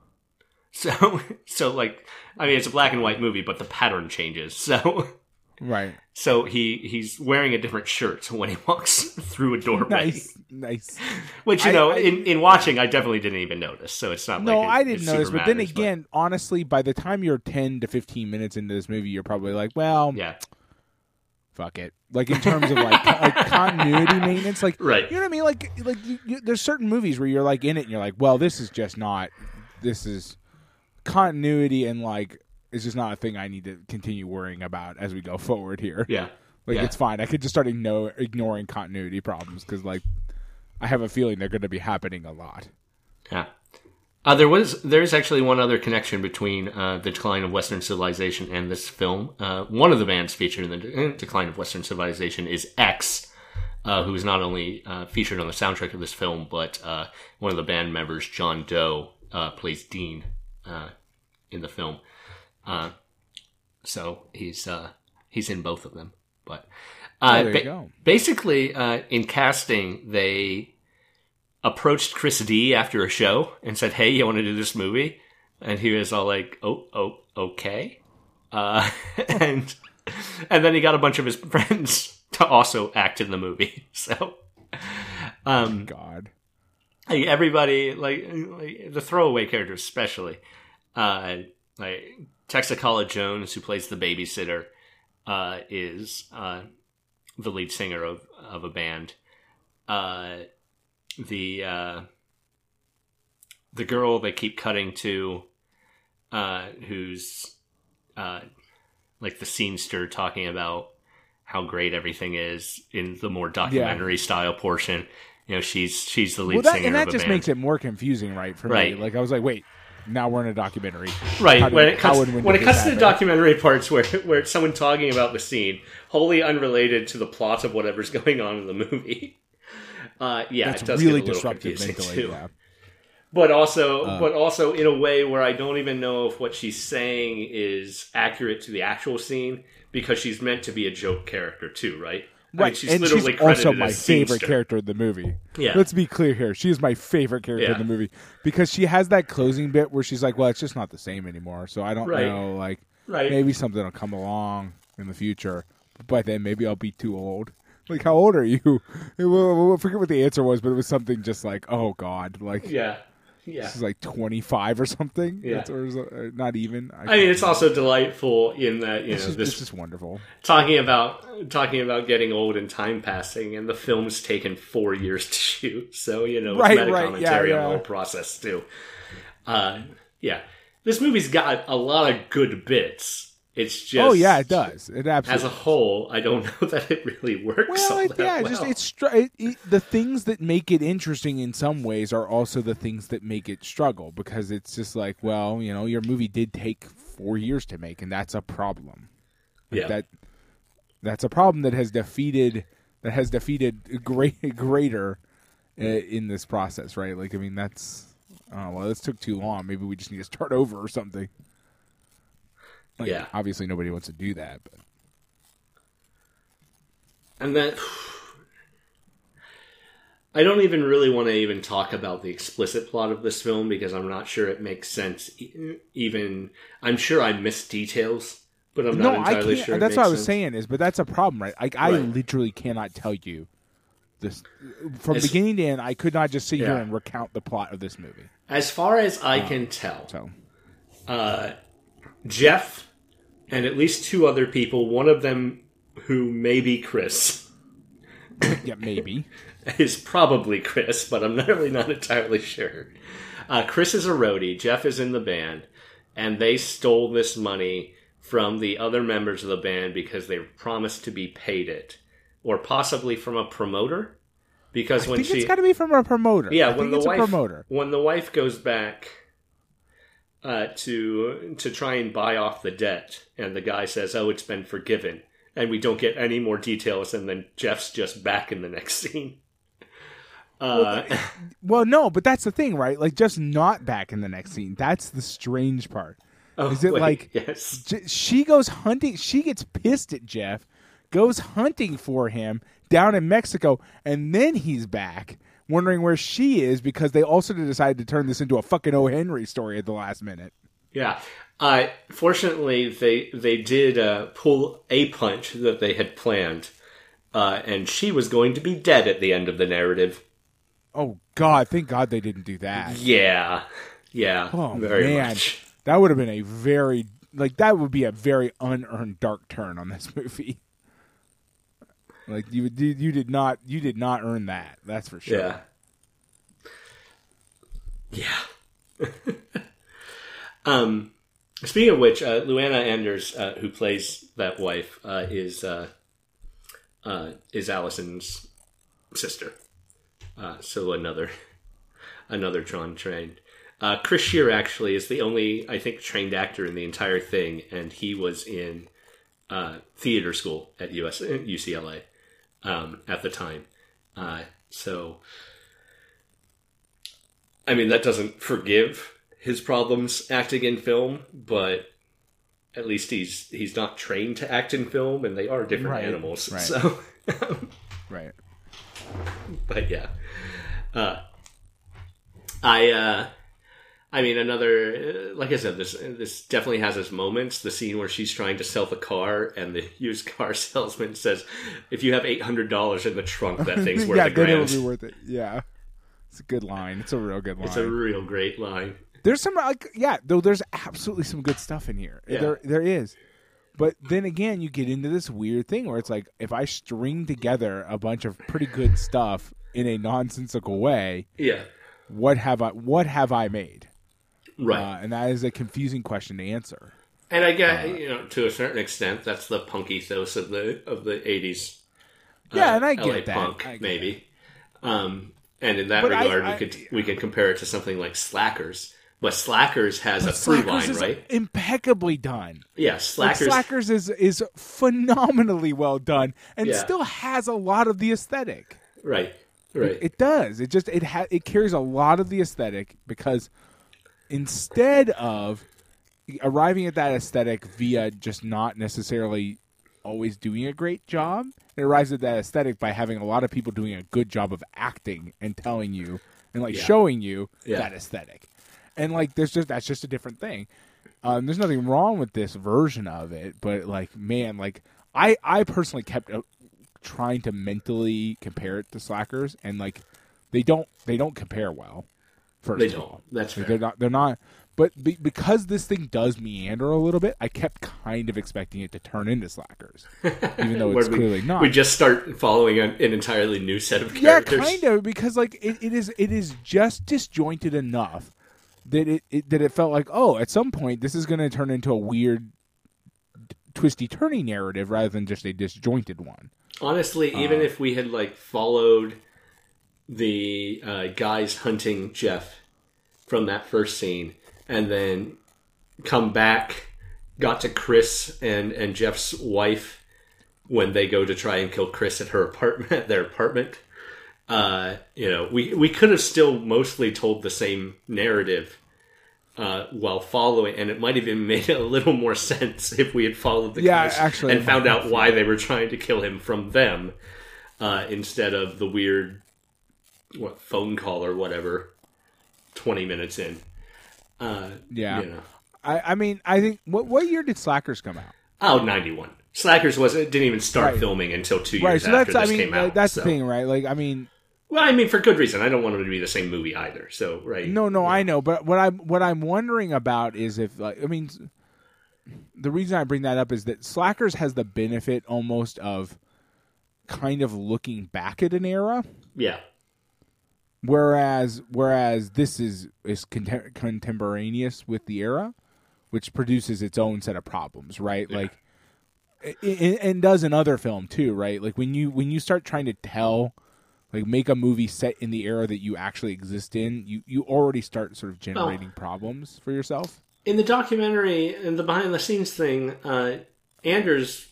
Speaker 2: So, so like, I mean, it's a black and white movie, but the pattern changes. So,
Speaker 1: right,
Speaker 2: so he he's wearing a different shirt when he walks through a doorway.
Speaker 1: nice, nice.
Speaker 2: Which you
Speaker 1: I-
Speaker 2: know,
Speaker 1: I-
Speaker 2: in in watching, I definitely didn't even notice. So it's not
Speaker 1: No,
Speaker 2: like it-
Speaker 1: I didn't notice. But then again, honestly, by the time you're ten to fifteen minutes into this movie, you're probably like, well,
Speaker 2: yeah,
Speaker 1: fuck it. Like in terms of like, like continuity maintenance, like
Speaker 2: right,
Speaker 1: you know what I mean. Like like you, you, there's certain movies where you're like in it, and you're like, well, this is just not. This is continuity, and like it's just not a thing I need to continue worrying about as we go forward here.
Speaker 2: yeah,
Speaker 1: Like
Speaker 2: yeah.
Speaker 1: it's fine. I could just start igno- ignoring continuity problems because like I have a feeling they're going to be happening a lot.
Speaker 2: Yeah. Uh, there was there's actually one other connection between uh, the decline of Western civilization and this film. Uh, one of the bands featured in the de- decline of Western civilization is X, uh, who is not only uh, featured on the soundtrack of this film, but uh, one of the band members, John Doe, uh, plays Dean uh, in the film. Uh, so he's uh, he's in both of them. But uh,
Speaker 1: Oh,
Speaker 2: ba- basically, uh, in casting, they approached Chris D after a show and said, "Hey, you want to do this movie?" And he was all like, "Oh, oh, okay." Uh, and and then he got a bunch of his friends to also act in the movie. So, um,
Speaker 1: God.
Speaker 2: like, everybody like, like the throwaway characters, especially uh, like Texacala Jones, who plays the babysitter, uh, is uh, the lead singer of of a band. Uh, the uh, the girl they keep cutting to, uh, who's uh, like the scenester talking about how great everything is in the more documentary style portion. You know, she's she's the lead
Speaker 1: Well, that,
Speaker 2: singer
Speaker 1: and that just
Speaker 2: band.
Speaker 1: makes it more confusing, right? For
Speaker 2: Right.
Speaker 1: me, like I was like, wait, now we're in a documentary.
Speaker 2: Right
Speaker 1: did-
Speaker 2: when it cuts
Speaker 1: when
Speaker 2: it cuts to the documentary parts where where it's someone talking about the scene, wholly unrelated to the plot of whatever's going on in the movie. Uh, yeah,
Speaker 1: That's
Speaker 2: it does
Speaker 1: really
Speaker 2: get a little
Speaker 1: disruptive
Speaker 2: confusing
Speaker 1: mentally.
Speaker 2: too.
Speaker 1: Yeah.
Speaker 2: But also,
Speaker 1: Uh,
Speaker 2: but also in a way where I don't even know if what she's saying is accurate to the actual scene because she's meant to be a joke character too, right? I mean,
Speaker 1: Right,
Speaker 2: she's
Speaker 1: and
Speaker 2: literally
Speaker 1: she's also my favorite character in the movie.
Speaker 2: Yeah.
Speaker 1: Let's be clear here. She is my favorite character
Speaker 2: Yeah.
Speaker 1: in the movie because she has that closing bit where she's like, "Well, it's just not the same anymore." So I don't
Speaker 2: Right.
Speaker 1: know, like
Speaker 2: Right.
Speaker 1: maybe something will come along in the future, but then maybe I'll be too old. Like, how old are you? Well, I forget what the answer was, but it was something just like, "Oh God!" Like
Speaker 2: Yeah. Yeah.
Speaker 1: this is like twenty five or something.
Speaker 2: Yeah.
Speaker 1: That's- or is uh, not even.
Speaker 2: I mean, it's also delightful in that you
Speaker 1: it's
Speaker 2: know
Speaker 1: just,
Speaker 2: this
Speaker 1: it's just wonderful.
Speaker 2: talking about talking about getting old and time passing, and the film's taken four years to shoot. So you know, it's
Speaker 1: Right,
Speaker 2: meta
Speaker 1: right,
Speaker 2: commentary
Speaker 1: yeah,
Speaker 2: on the whole process too. Uh, yeah, this movie's got a lot of good bits. It's just
Speaker 1: oh yeah, it does. It absolutely.
Speaker 2: As a whole, I don't know that it really works.
Speaker 1: well, it, yeah,
Speaker 2: well.
Speaker 1: just it's str- it, it, the things that make it interesting in some ways are also the things that make it struggle because it's just like, well, you know, your movie did take four years to make, and that's a problem. Like,
Speaker 2: Yeah.
Speaker 1: that that's a problem that has defeated that has defeated great greater uh, in this process, right? Like, I mean, that's oh well, this took too long. Maybe we just need to start over or something. Like,
Speaker 2: Yeah.
Speaker 1: obviously nobody wants to do that, but
Speaker 2: And then I don't even really want to even talk about the explicit plot of this film because I'm not sure it makes sense. Even I'm sure I missed details, but I'm
Speaker 1: no,
Speaker 2: not
Speaker 1: I
Speaker 2: entirely
Speaker 1: can't.
Speaker 2: sure.
Speaker 1: that's what I was
Speaker 2: sense.
Speaker 1: saying is, but that's a problem, right? Like I
Speaker 2: Right.
Speaker 1: literally cannot tell you this from
Speaker 2: It's-
Speaker 1: beginning to end. I could not just sit here and recount the plot of this movie.
Speaker 2: As far as I can tell,
Speaker 1: So
Speaker 2: uh, Jeff and at least two other people, one of them who may be Chris,
Speaker 1: yeah, maybe.
Speaker 2: is probably Chris, but I'm not really not entirely sure. Uh, Chris is a roadie, Jeff is in the band, and they stole this money from the other members of the band because they promised to be paid it, or possibly from a promoter. Because
Speaker 1: I
Speaker 2: when
Speaker 1: think
Speaker 2: she,
Speaker 1: it's got to be from a promoter.
Speaker 2: yeah,
Speaker 1: I
Speaker 2: when the
Speaker 1: it's
Speaker 2: wife
Speaker 1: a promoter.
Speaker 2: when the wife goes back uh, to to try and buy off the debt, and the guy says, "Oh, it's been forgiven," and we don't get any more details, and then Jeff's just back in the next scene. Uh,
Speaker 1: Well, no, but that's the thing, right? Like just not back in the next scene. That's the strange part.
Speaker 2: oh,
Speaker 1: Is it
Speaker 2: wait,
Speaker 1: like-
Speaker 2: yes?
Speaker 1: J- she goes hunting. She gets pissed at Jeff, goes hunting for him down in Mexico, and then he's back, wondering where she is because they also decided to turn this into a fucking O. Henry story at the last minute.
Speaker 2: Yeah. Uh, fortunately, they they did uh, pull a punch that they had planned, uh, and she was going to be dead at the end of the narrative.
Speaker 1: Oh God! Thank God they didn't do that.
Speaker 2: Yeah, yeah,
Speaker 1: Oh
Speaker 2: very
Speaker 1: man,
Speaker 2: much.
Speaker 1: that would have been a very like that would be a very unearned dark turn on this movie. Like you, you, did not, you did not earn that. That's for sure.
Speaker 2: Yeah. Yeah. um, speaking of which, uh, Luanna Anders, uh, who plays that wife, uh, is uh, uh, is Allison's sister. Uh, so another another John trained. Chris Shear actually is the only I think trained actor in the entire thing, and he was in theater school at US UCLA um, at the time. Uh, so I mean, that doesn't forgive his problems acting in film, but at least he's he's not trained to act in film, and they are different
Speaker 1: Right,
Speaker 2: animals.
Speaker 1: right.
Speaker 2: So,
Speaker 1: Right.
Speaker 2: but yeah, uh, I uh, I mean, another uh, like I said, this this definitely has its moments. The scene where she's trying to sell the car, and the used car salesman says, "If you have eight hundred dollars in the trunk, that thing's worth
Speaker 1: yeah,
Speaker 2: a
Speaker 1: then it would
Speaker 2: grand."
Speaker 1: be worth it. Yeah, it's a good line. It's a real good line.
Speaker 2: It's a real great line.
Speaker 1: There's some like yeah, though there's absolutely some good stuff in here.
Speaker 2: Yeah.
Speaker 1: There there is. But then again, you get into this weird thing where it's like if I string together a bunch of pretty good stuff in a nonsensical way,
Speaker 2: Yeah,
Speaker 1: what have I what have I made?
Speaker 2: Right.
Speaker 1: Uh, and that is a confusing question to answer.
Speaker 2: And I get, you know, to a certain extent, that's the punk ethos of the of the eighties.
Speaker 1: Yeah, and I
Speaker 2: LA
Speaker 1: get that.
Speaker 2: punk,
Speaker 1: I get
Speaker 2: maybe. Um, and in that
Speaker 1: But
Speaker 2: regard,
Speaker 1: I-
Speaker 2: we could we could compare it to something like Slackers. But Slackers has a through
Speaker 1: Slackers
Speaker 2: line, right?
Speaker 1: impeccably done.
Speaker 2: Yeah,
Speaker 1: Like,
Speaker 2: Slackers.
Speaker 1: Slackers is is phenomenally well done and
Speaker 2: Yeah.
Speaker 1: still has a lot of the aesthetic.
Speaker 2: Right, right.
Speaker 1: It does. It just it ha- it carries a lot of the aesthetic because instead of arriving at that aesthetic via just not necessarily always doing a great job, it arrives at that aesthetic by having a lot of people doing a good job of acting and telling you and like
Speaker 2: Yeah.
Speaker 1: showing you
Speaker 2: Yeah.
Speaker 1: that aesthetic. And like there's just that's just a different thing. Um, there's nothing wrong with this version of it, but like man, like I I personally kept uh, trying to mentally compare it to Slackers, and like they don't they don't compare well. First
Speaker 2: They
Speaker 1: of
Speaker 2: don't.
Speaker 1: all,
Speaker 2: That's fair.
Speaker 1: they're not they're not. But be, because this thing does meander a little bit, I kept kind of expecting it to turn into Slackers, even though it's
Speaker 2: we,
Speaker 1: clearly not.
Speaker 2: We just start following an, an entirely new set of characters.
Speaker 1: Yeah, kind of because like it, it is it is just disjointed enough that it, it that it felt like oh at some point this is going to turn into a weird twisty turny narrative rather than just a disjointed one.
Speaker 2: Honestly,
Speaker 1: Uh.
Speaker 2: even if we had like followed the uh, guys hunting Jeff from that first scene, and then come back, got to Chris and and Jeff's wife when they go to try and kill Chris at her apartment, at their apartment. Uh, you know, we we could have still mostly told the same narrative uh, while following, and it might have even made a little more sense if we had followed the
Speaker 1: Yeah,
Speaker 2: guys
Speaker 1: actually,
Speaker 2: and found out why they were trying to kill him from them uh, instead of the weird what phone call or whatever twenty minutes in. Uh,
Speaker 1: Yeah.
Speaker 2: you know.
Speaker 1: I, I mean, I think what what year did Slackers come out?
Speaker 2: Oh, 91. Slackers was it didn't even start
Speaker 1: Right.
Speaker 2: filming until two years
Speaker 1: Right, so
Speaker 2: after
Speaker 1: that's I
Speaker 2: this
Speaker 1: mean
Speaker 2: came out.
Speaker 1: that's
Speaker 2: so.
Speaker 1: the thing, right? Like I mean,
Speaker 2: Well, I mean, for good reason. I don't want them to be the same movie either. So, right?
Speaker 1: no, no, I know, but what I'm what I'm wondering about is if like I mean, the reason I bring that up is that Slackers has the benefit almost of kind of looking back at an era.
Speaker 2: Yeah,
Speaker 1: whereas whereas this is is contem- contemporaneous with the era which produces its own set of problems right? Like i- i- and does another film too right? Like when you when you start trying to tell like make a movie set in the era that you actually exist in you you already start sort of generating problems for yourself.
Speaker 2: in the documentary and the behind the scenes thing, uh, Anders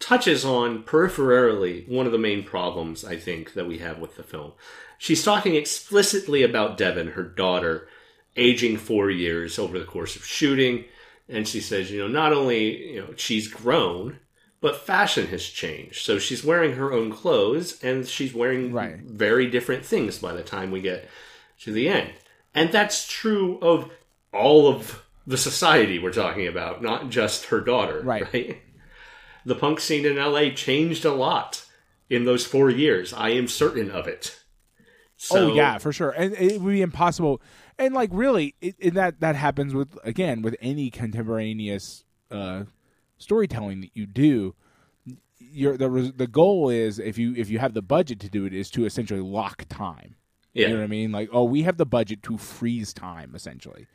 Speaker 2: touches on peripherally one of the main problems I think that we have with the film. She's talking explicitly about Devon, her daughter, aging four years over the course of shooting, and she says, you know, not only you know she's grown, but fashion has changed. So she's wearing her own clothes, and she's wearing
Speaker 1: Right.
Speaker 2: very different things by the time we get to the end. And that's true of all of the society we're talking about, not just her daughter.
Speaker 1: Right.
Speaker 2: right? The punk scene in LA changed a lot in those four years. I am certain of it. So,
Speaker 1: oh yeah for sure and it would be impossible and like really it, it, that that happens with again with any contemporaneous uh storytelling that you do your the the goal is if you if you have the budget to do it is to essentially lock time
Speaker 2: Yeah.
Speaker 1: you know what i mean like oh we have the budget to freeze time essentially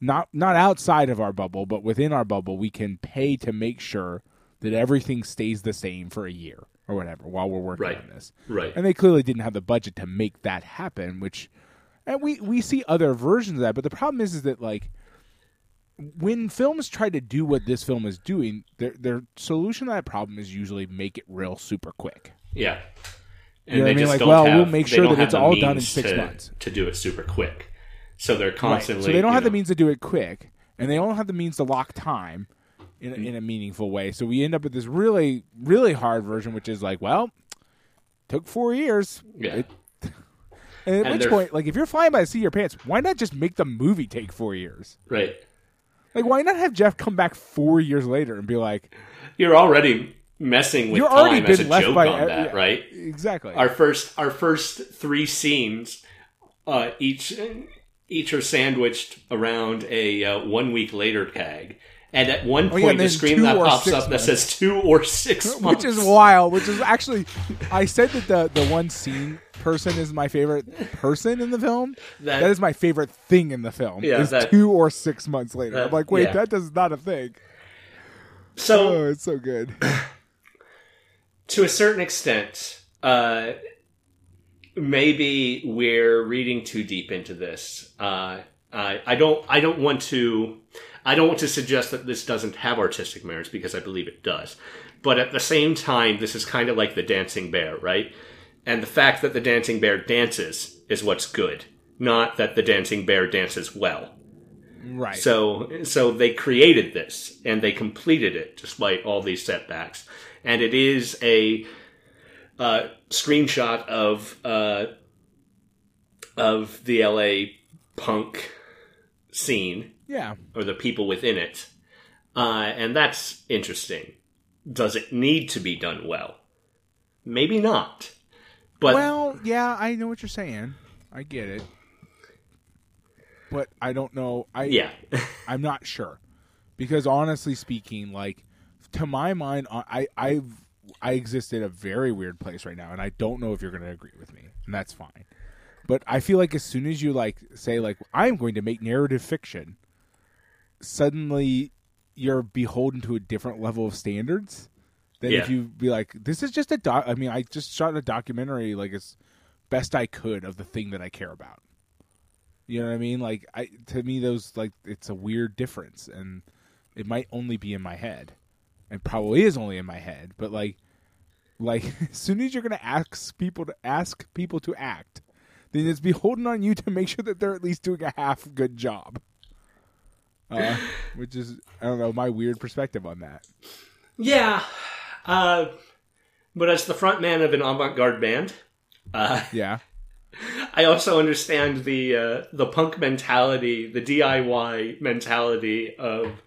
Speaker 1: not not outside of our bubble but within our bubble we can pay to make sure that everything stays the same for a year or whatever while we're working
Speaker 2: Right.
Speaker 1: on this
Speaker 2: Right.
Speaker 1: and they clearly didn't have the budget to make that happen which and we we see other versions of that but the problem is is that like when films try to do what this film is doing their their solution to that problem is usually make it real super quick
Speaker 2: Yeah.
Speaker 1: You know what I
Speaker 2: they
Speaker 1: mean?
Speaker 2: just
Speaker 1: Like,
Speaker 2: don't
Speaker 1: well,
Speaker 2: have-
Speaker 1: we'll make
Speaker 2: they
Speaker 1: sure that it's all done in six
Speaker 2: to,
Speaker 1: months.
Speaker 2: to do it super quick. So they're
Speaker 1: Right.
Speaker 2: constantly.
Speaker 1: so they don't have the means to do it quick and they don't have the means to lock time in a, in a meaningful way so we end up with this really really hard version which is like well took 4 years
Speaker 2: Yeah.
Speaker 1: It- and at
Speaker 2: And
Speaker 1: which point like if you're flying by the seat of your pants why not just make the movie take 4 years
Speaker 2: Right.
Speaker 1: Like, why not have Jeff come back four years later and be like,
Speaker 2: You're already messing with
Speaker 1: You're
Speaker 2: time
Speaker 1: already
Speaker 2: as a
Speaker 1: left
Speaker 2: joke
Speaker 1: by
Speaker 2: on that,
Speaker 1: yeah.
Speaker 2: right?
Speaker 1: exactly?
Speaker 2: Our first, our first three scenes, uh, each each are sandwiched around a uh, one week later tag. And at one
Speaker 1: Oh, yeah,
Speaker 2: point, the screen that pops up that says two or six months.
Speaker 1: which is wild. Which is actually, I said that the the one scene person is my favorite person in the film.
Speaker 2: That-
Speaker 1: that is my favorite thing in the film.
Speaker 2: Yeah,
Speaker 1: is
Speaker 2: that-
Speaker 1: two or six months later.
Speaker 2: that-
Speaker 1: I'm like, wait,
Speaker 2: yeah.
Speaker 1: that is not a thing.
Speaker 2: So,
Speaker 1: Oh, it's so good.
Speaker 2: to a certain extent, uh, maybe we're reading too deep into this. Uh, I, I don't. I don't want to. I don't want to suggest that this doesn't have artistic merits because I believe it does. But at the same time, this is kind of like the dancing bear, right? And the fact that the dancing bear dances is what's good, not that the dancing bear dances well.
Speaker 1: Right.
Speaker 2: So so they created this and they completed it despite all these setbacks. And it is a uh, screenshot of uh, of the LA punk scene
Speaker 1: yeah.
Speaker 2: or the people within it, uh, and that's interesting. Does it need to be done well? Maybe not. But
Speaker 1: well, yeah, I know what you're saying. I get it. But I don't know. I
Speaker 2: yeah,
Speaker 1: I'm not sure because honestly speaking, like to my mind, I I I exist in a very weird place right now, and I don't know if you're going to agree with me, and that's fine. But I feel like as soon as you like say like I'm going to make narrative fiction, suddenly you're beholden to a different level of standards than
Speaker 2: Yeah.
Speaker 1: if you be like, this is just a doc. I mean, I just shot a documentary like as best I could of the thing that I care about. You know what I mean? Like, I to me, those like it's a weird difference, and it might only be in my head, and probably is only in my head. But like, like as soon as you're gonna ask people to ask people to act, then it's beholden on you to make sure that they're at least doing a half good job. Uh, which is I don't know my weird perspective on that.
Speaker 2: Yeah. Uh, but as the front man of an avant-garde band, uh,
Speaker 1: Yeah,
Speaker 2: I also understand the uh, the punk mentality, the DIY mentality of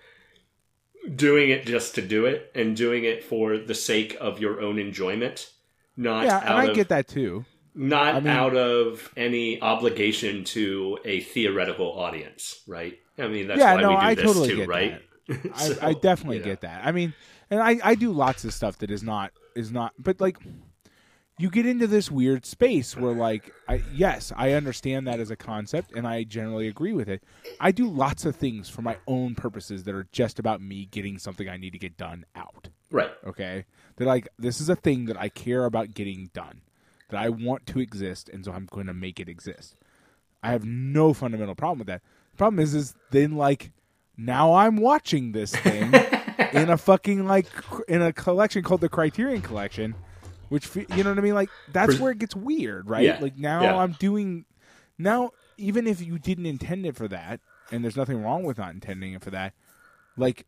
Speaker 2: doing it just to do it and doing it for the sake of your own enjoyment, not
Speaker 1: yeah, and I
Speaker 2: of
Speaker 1: get that too.
Speaker 2: Not
Speaker 1: I mean-
Speaker 2: out of any obligation to a theoretical audience, right? I mean, that's
Speaker 1: Yeah,
Speaker 2: why
Speaker 1: no,
Speaker 2: we do
Speaker 1: I
Speaker 2: this
Speaker 1: totally
Speaker 2: too, right?
Speaker 1: I,
Speaker 2: So,
Speaker 1: I definitely
Speaker 2: you know.
Speaker 1: get that. I mean, and I, I do lots of stuff that is not is not, but like you get into this weird space where like I yes, I understand that as a concept and I generally agree with it. I do lots of things for my own purposes that are just about me getting something I need to get done out.
Speaker 2: Right.
Speaker 1: Okay? They're like this is a thing that I care about getting done. That I want to exist and so I'm going to make it exist. I have no fundamental problem with that. The problem is is then like now I'm watching this thing in a fucking like in a collection called the Criterion Collection, which you know what I mean. Like that's where it gets weird, right?
Speaker 2: Yeah.
Speaker 1: Like now
Speaker 2: Yeah.
Speaker 1: I'm doing now even if you didn't intend it for that, and there's nothing wrong with not intending it for that. Like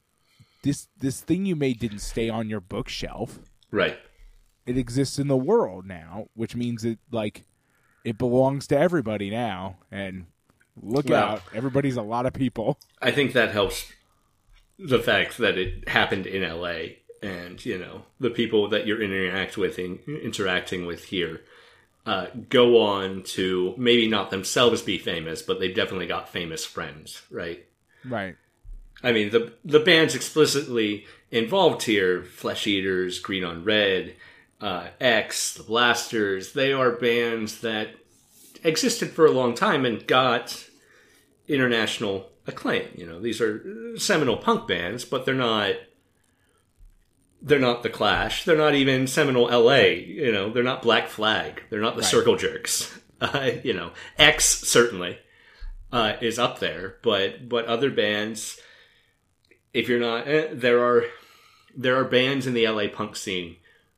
Speaker 1: this this thing you made didn't stay on your bookshelf.
Speaker 2: Right.
Speaker 1: It exists in the world now, which means it like it belongs to everybody now. And look
Speaker 2: Well-
Speaker 1: out, everybody's a lot of people.
Speaker 2: I think that helps the fact that it happened in LA and, you know, the people that you're interact with in, interacting with here uh, go on to maybe not themselves be famous, but they've definitely got famous friends, right?
Speaker 1: Right.
Speaker 2: I mean, the the bands explicitly involved here, Flesh Eaters, Green on Red, uh, X, The Blasters, they are bands that existed for a long time and got international acclaim. You know, these are seminal punk bands, but they're not. They're not the Clash. They're not even seminal LA. You know, they're not Black Flag. They're not the
Speaker 1: Right.
Speaker 2: Circle Jerks. Uh, you know, X certainly uh, is up there, but but other bands, if you're not, eh, there are there are bands in the LA punk scene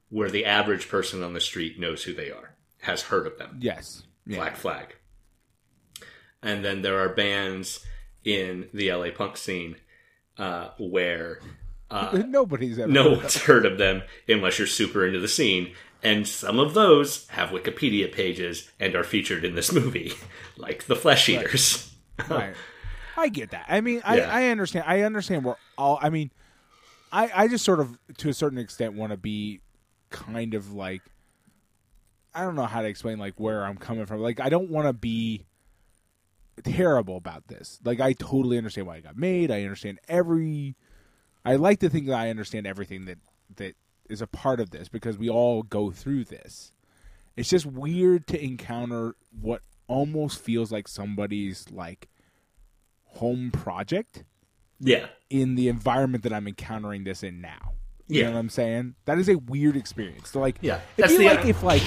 Speaker 2: where the average person on the street knows who they are, has heard of them.
Speaker 1: Yes. Yeah.
Speaker 2: Black Flag. And then there are bands in the LA punk scene uh, where uh,
Speaker 1: Nobody's ever.
Speaker 2: no one's heard of them unless you're super into the scene. And some of those have Wikipedia pages and are featured in this movie, like the Flesh Eaters.
Speaker 1: right. I get that. I mean, I,
Speaker 2: Yeah.
Speaker 1: I understand. I understand. We're all. I mean, I I just sort of to a certain extent want to be kind of like I don't know how to explain like where I'm coming from. Like I don't want to be terrible about this. Like I totally understand why it got made. I understand every. I like to think that I understand everything that that is a part of this because we all go through this. It's just weird to encounter what almost feels like somebody's like home project
Speaker 2: Yeah.
Speaker 1: in the environment that I'm encountering this in now. You
Speaker 2: Yeah.
Speaker 1: know what I'm saying? That is a weird experience. So like,
Speaker 2: Yeah.
Speaker 1: it'd
Speaker 2: That's
Speaker 1: be
Speaker 2: the-
Speaker 1: like uh, if like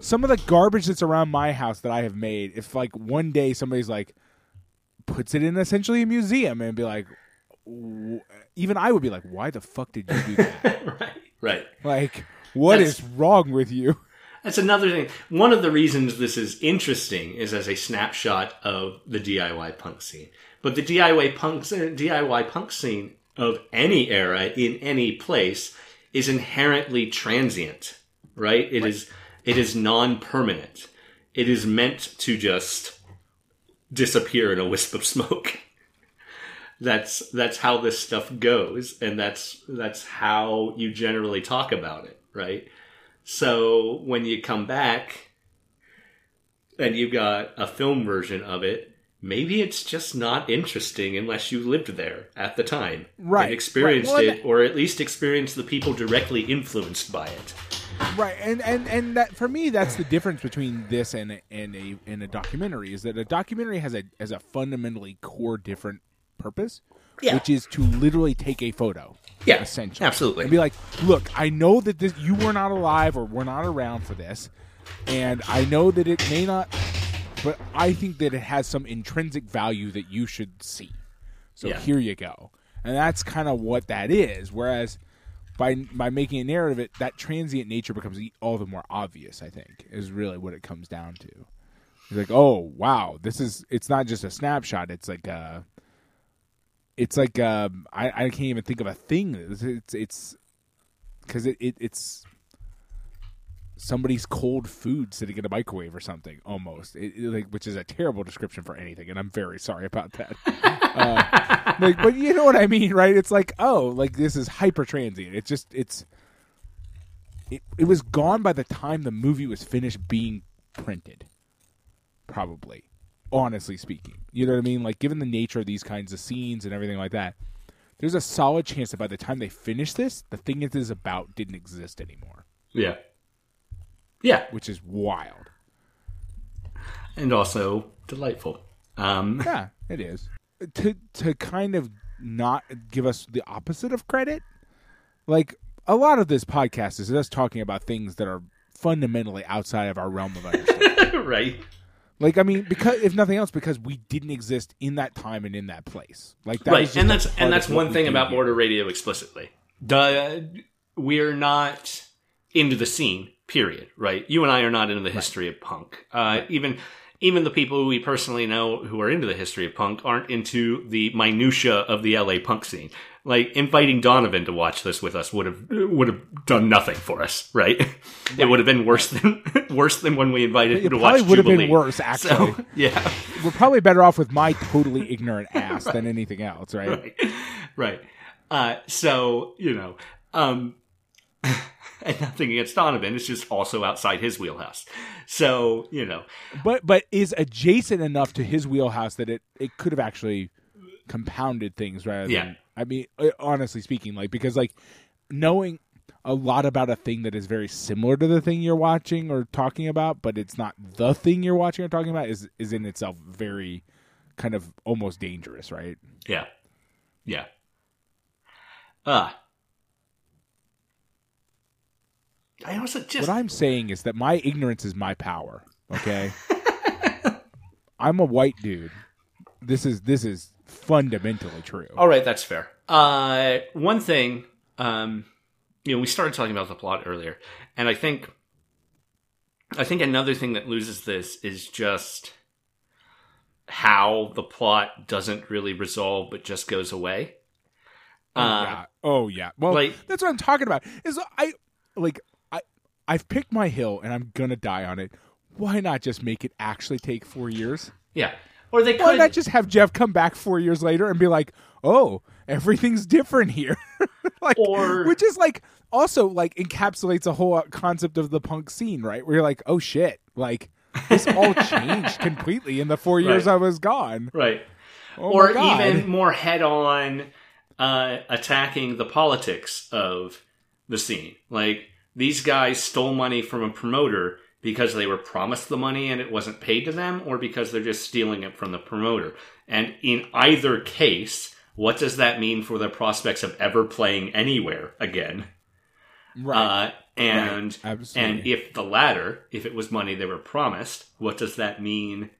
Speaker 1: some of the garbage that's around my house that I have made, if like one day somebody's like puts it in essentially a museum and be like, w- even I would be like, why the fuck did you do that?
Speaker 2: right. Right.
Speaker 1: like, what
Speaker 2: That's-
Speaker 1: is wrong with you?
Speaker 2: That's another thing. One of the reasons this is interesting is as a snapshot of the DIY punk scene. But the DIY punk uh, DIY punk scene of any era in any place is inherently transient, right? It is it is non-permanent. It is meant to just disappear in a wisp of smoke. that's that's how this stuff goes and that's that's how you generally talk about it, right? So when you come back and you've got a film version of it, maybe it's just not interesting unless you lived there at the time
Speaker 1: Right,
Speaker 2: and experienced
Speaker 1: right. Well,
Speaker 2: it, or at least experienced the people directly influenced by it.
Speaker 1: Right, and and and that for me, that's the difference between this and a, and a and a documentary is that a documentary has a has a fundamentally core different purpose,
Speaker 2: Yeah.
Speaker 1: which is to literally take a photo.
Speaker 2: Yeah,
Speaker 1: essentially.
Speaker 2: absolutely.
Speaker 1: And be like, look, I know that this, you were not alive or were not around for this, and I know that it may not, but I think that it has some intrinsic value that you should see. So
Speaker 2: Yeah.
Speaker 1: here you go. And that's kind of what that is. Whereas by by making a narrative, it that transient nature becomes all the more obvious. I think is really what it comes down to. It's like, oh wow, this is. It's not just a snapshot. It's like a. It's like um, I I can't even think of a thing. It's it's it's because it, it it's somebody's cold food sitting in a microwave or something almost. It, it, like which is a terrible description for anything and i'm very sorry about that. Uh, like, but you know what i mean right? It's like oh like this is hyper transient it's just it's it, it was gone by the time the movie was finished being printed probably honestly speaking. You know what i mean? Like given the nature of these kinds of scenes and everything like that there's a solid chance that by the time they finish this the thing it is about didn't exist anymore.
Speaker 2: Yeah. Yeah.
Speaker 1: which is wild
Speaker 2: And also delightful. Um,
Speaker 1: Yeah, it is. To to kind of not give us the opposite of credit. Like a lot of this podcast is us talking about things that are fundamentally outside of our realm of understanding.
Speaker 2: right.
Speaker 1: like I mean, because if nothing else, because we didn't exist in that time and in that place. Like that
Speaker 2: right. And that's and that's one thing about Border Radio explicitly. Duh, we're not into the scene, period, right? You and I are not into the history of punk. Uh, even even the people we personally know who are into the history of punk aren't into the minutia of the LA punk scene. Like inviting Donovan to watch this with us would have would have done nothing for us, right? It would have been worse than worse than when we invited
Speaker 1: It
Speaker 2: him to
Speaker 1: probably
Speaker 2: watch
Speaker 1: would have been worse, actually.
Speaker 2: So, yeah.
Speaker 1: We're probably better off with my totally ignorant ass than anything else, right?
Speaker 2: right right uh so you know um and nothing against donovan it's just also outside his wheelhouse. So you know.
Speaker 1: But but is adjacent enough to his wheelhouse that it it could have actually compounded things rather than
Speaker 2: Yeah.
Speaker 1: I mean uh, honestly speaking like because like knowing a lot about a thing that is very similar to the thing you're watching or talking about but it's not the thing you're watching or talking about is is in itself very kind of almost dangerous, right?
Speaker 2: yeah. Yeah. Uh i also just
Speaker 1: What I'm saying is that my ignorance is my power. Okay, I'm a white dude. This is this is fundamentally true.
Speaker 2: all right that's fair uh one thing um you know we started talking about the plot earlier and i think i think another thing that loses this is just how the plot doesn't really resolve but just goes away
Speaker 1: Oh,
Speaker 2: uh,
Speaker 1: yeah. Oh yeah. Well,
Speaker 2: like-
Speaker 1: that's what I'm talking about. Is I like I've picked my hill and I'm gonna die on it. Why not just make it actually take four years?
Speaker 2: yeah or they could Why
Speaker 1: not just have Jeff come back four years later and be like, "Oh, everything's different here," like,
Speaker 2: Or-
Speaker 1: which is like also like encapsulates a whole concept of the punk scene, right? Where you're like, "Oh shit!" Like this all changed completely in the four years
Speaker 2: Right.
Speaker 1: I was gone.
Speaker 2: right
Speaker 1: Oh
Speaker 2: or even more head on uh, attacking the politics of the scene. Like these guys stole money from a promoter because they were promised the money and it wasn't paid to them, or because they're just stealing it from the promoter. And in either case, what does that mean for the prospects of ever playing anywhere again?
Speaker 1: right.
Speaker 2: Uh, and
Speaker 1: Right.
Speaker 2: And if the latter, if it was money they were promised, what does that mean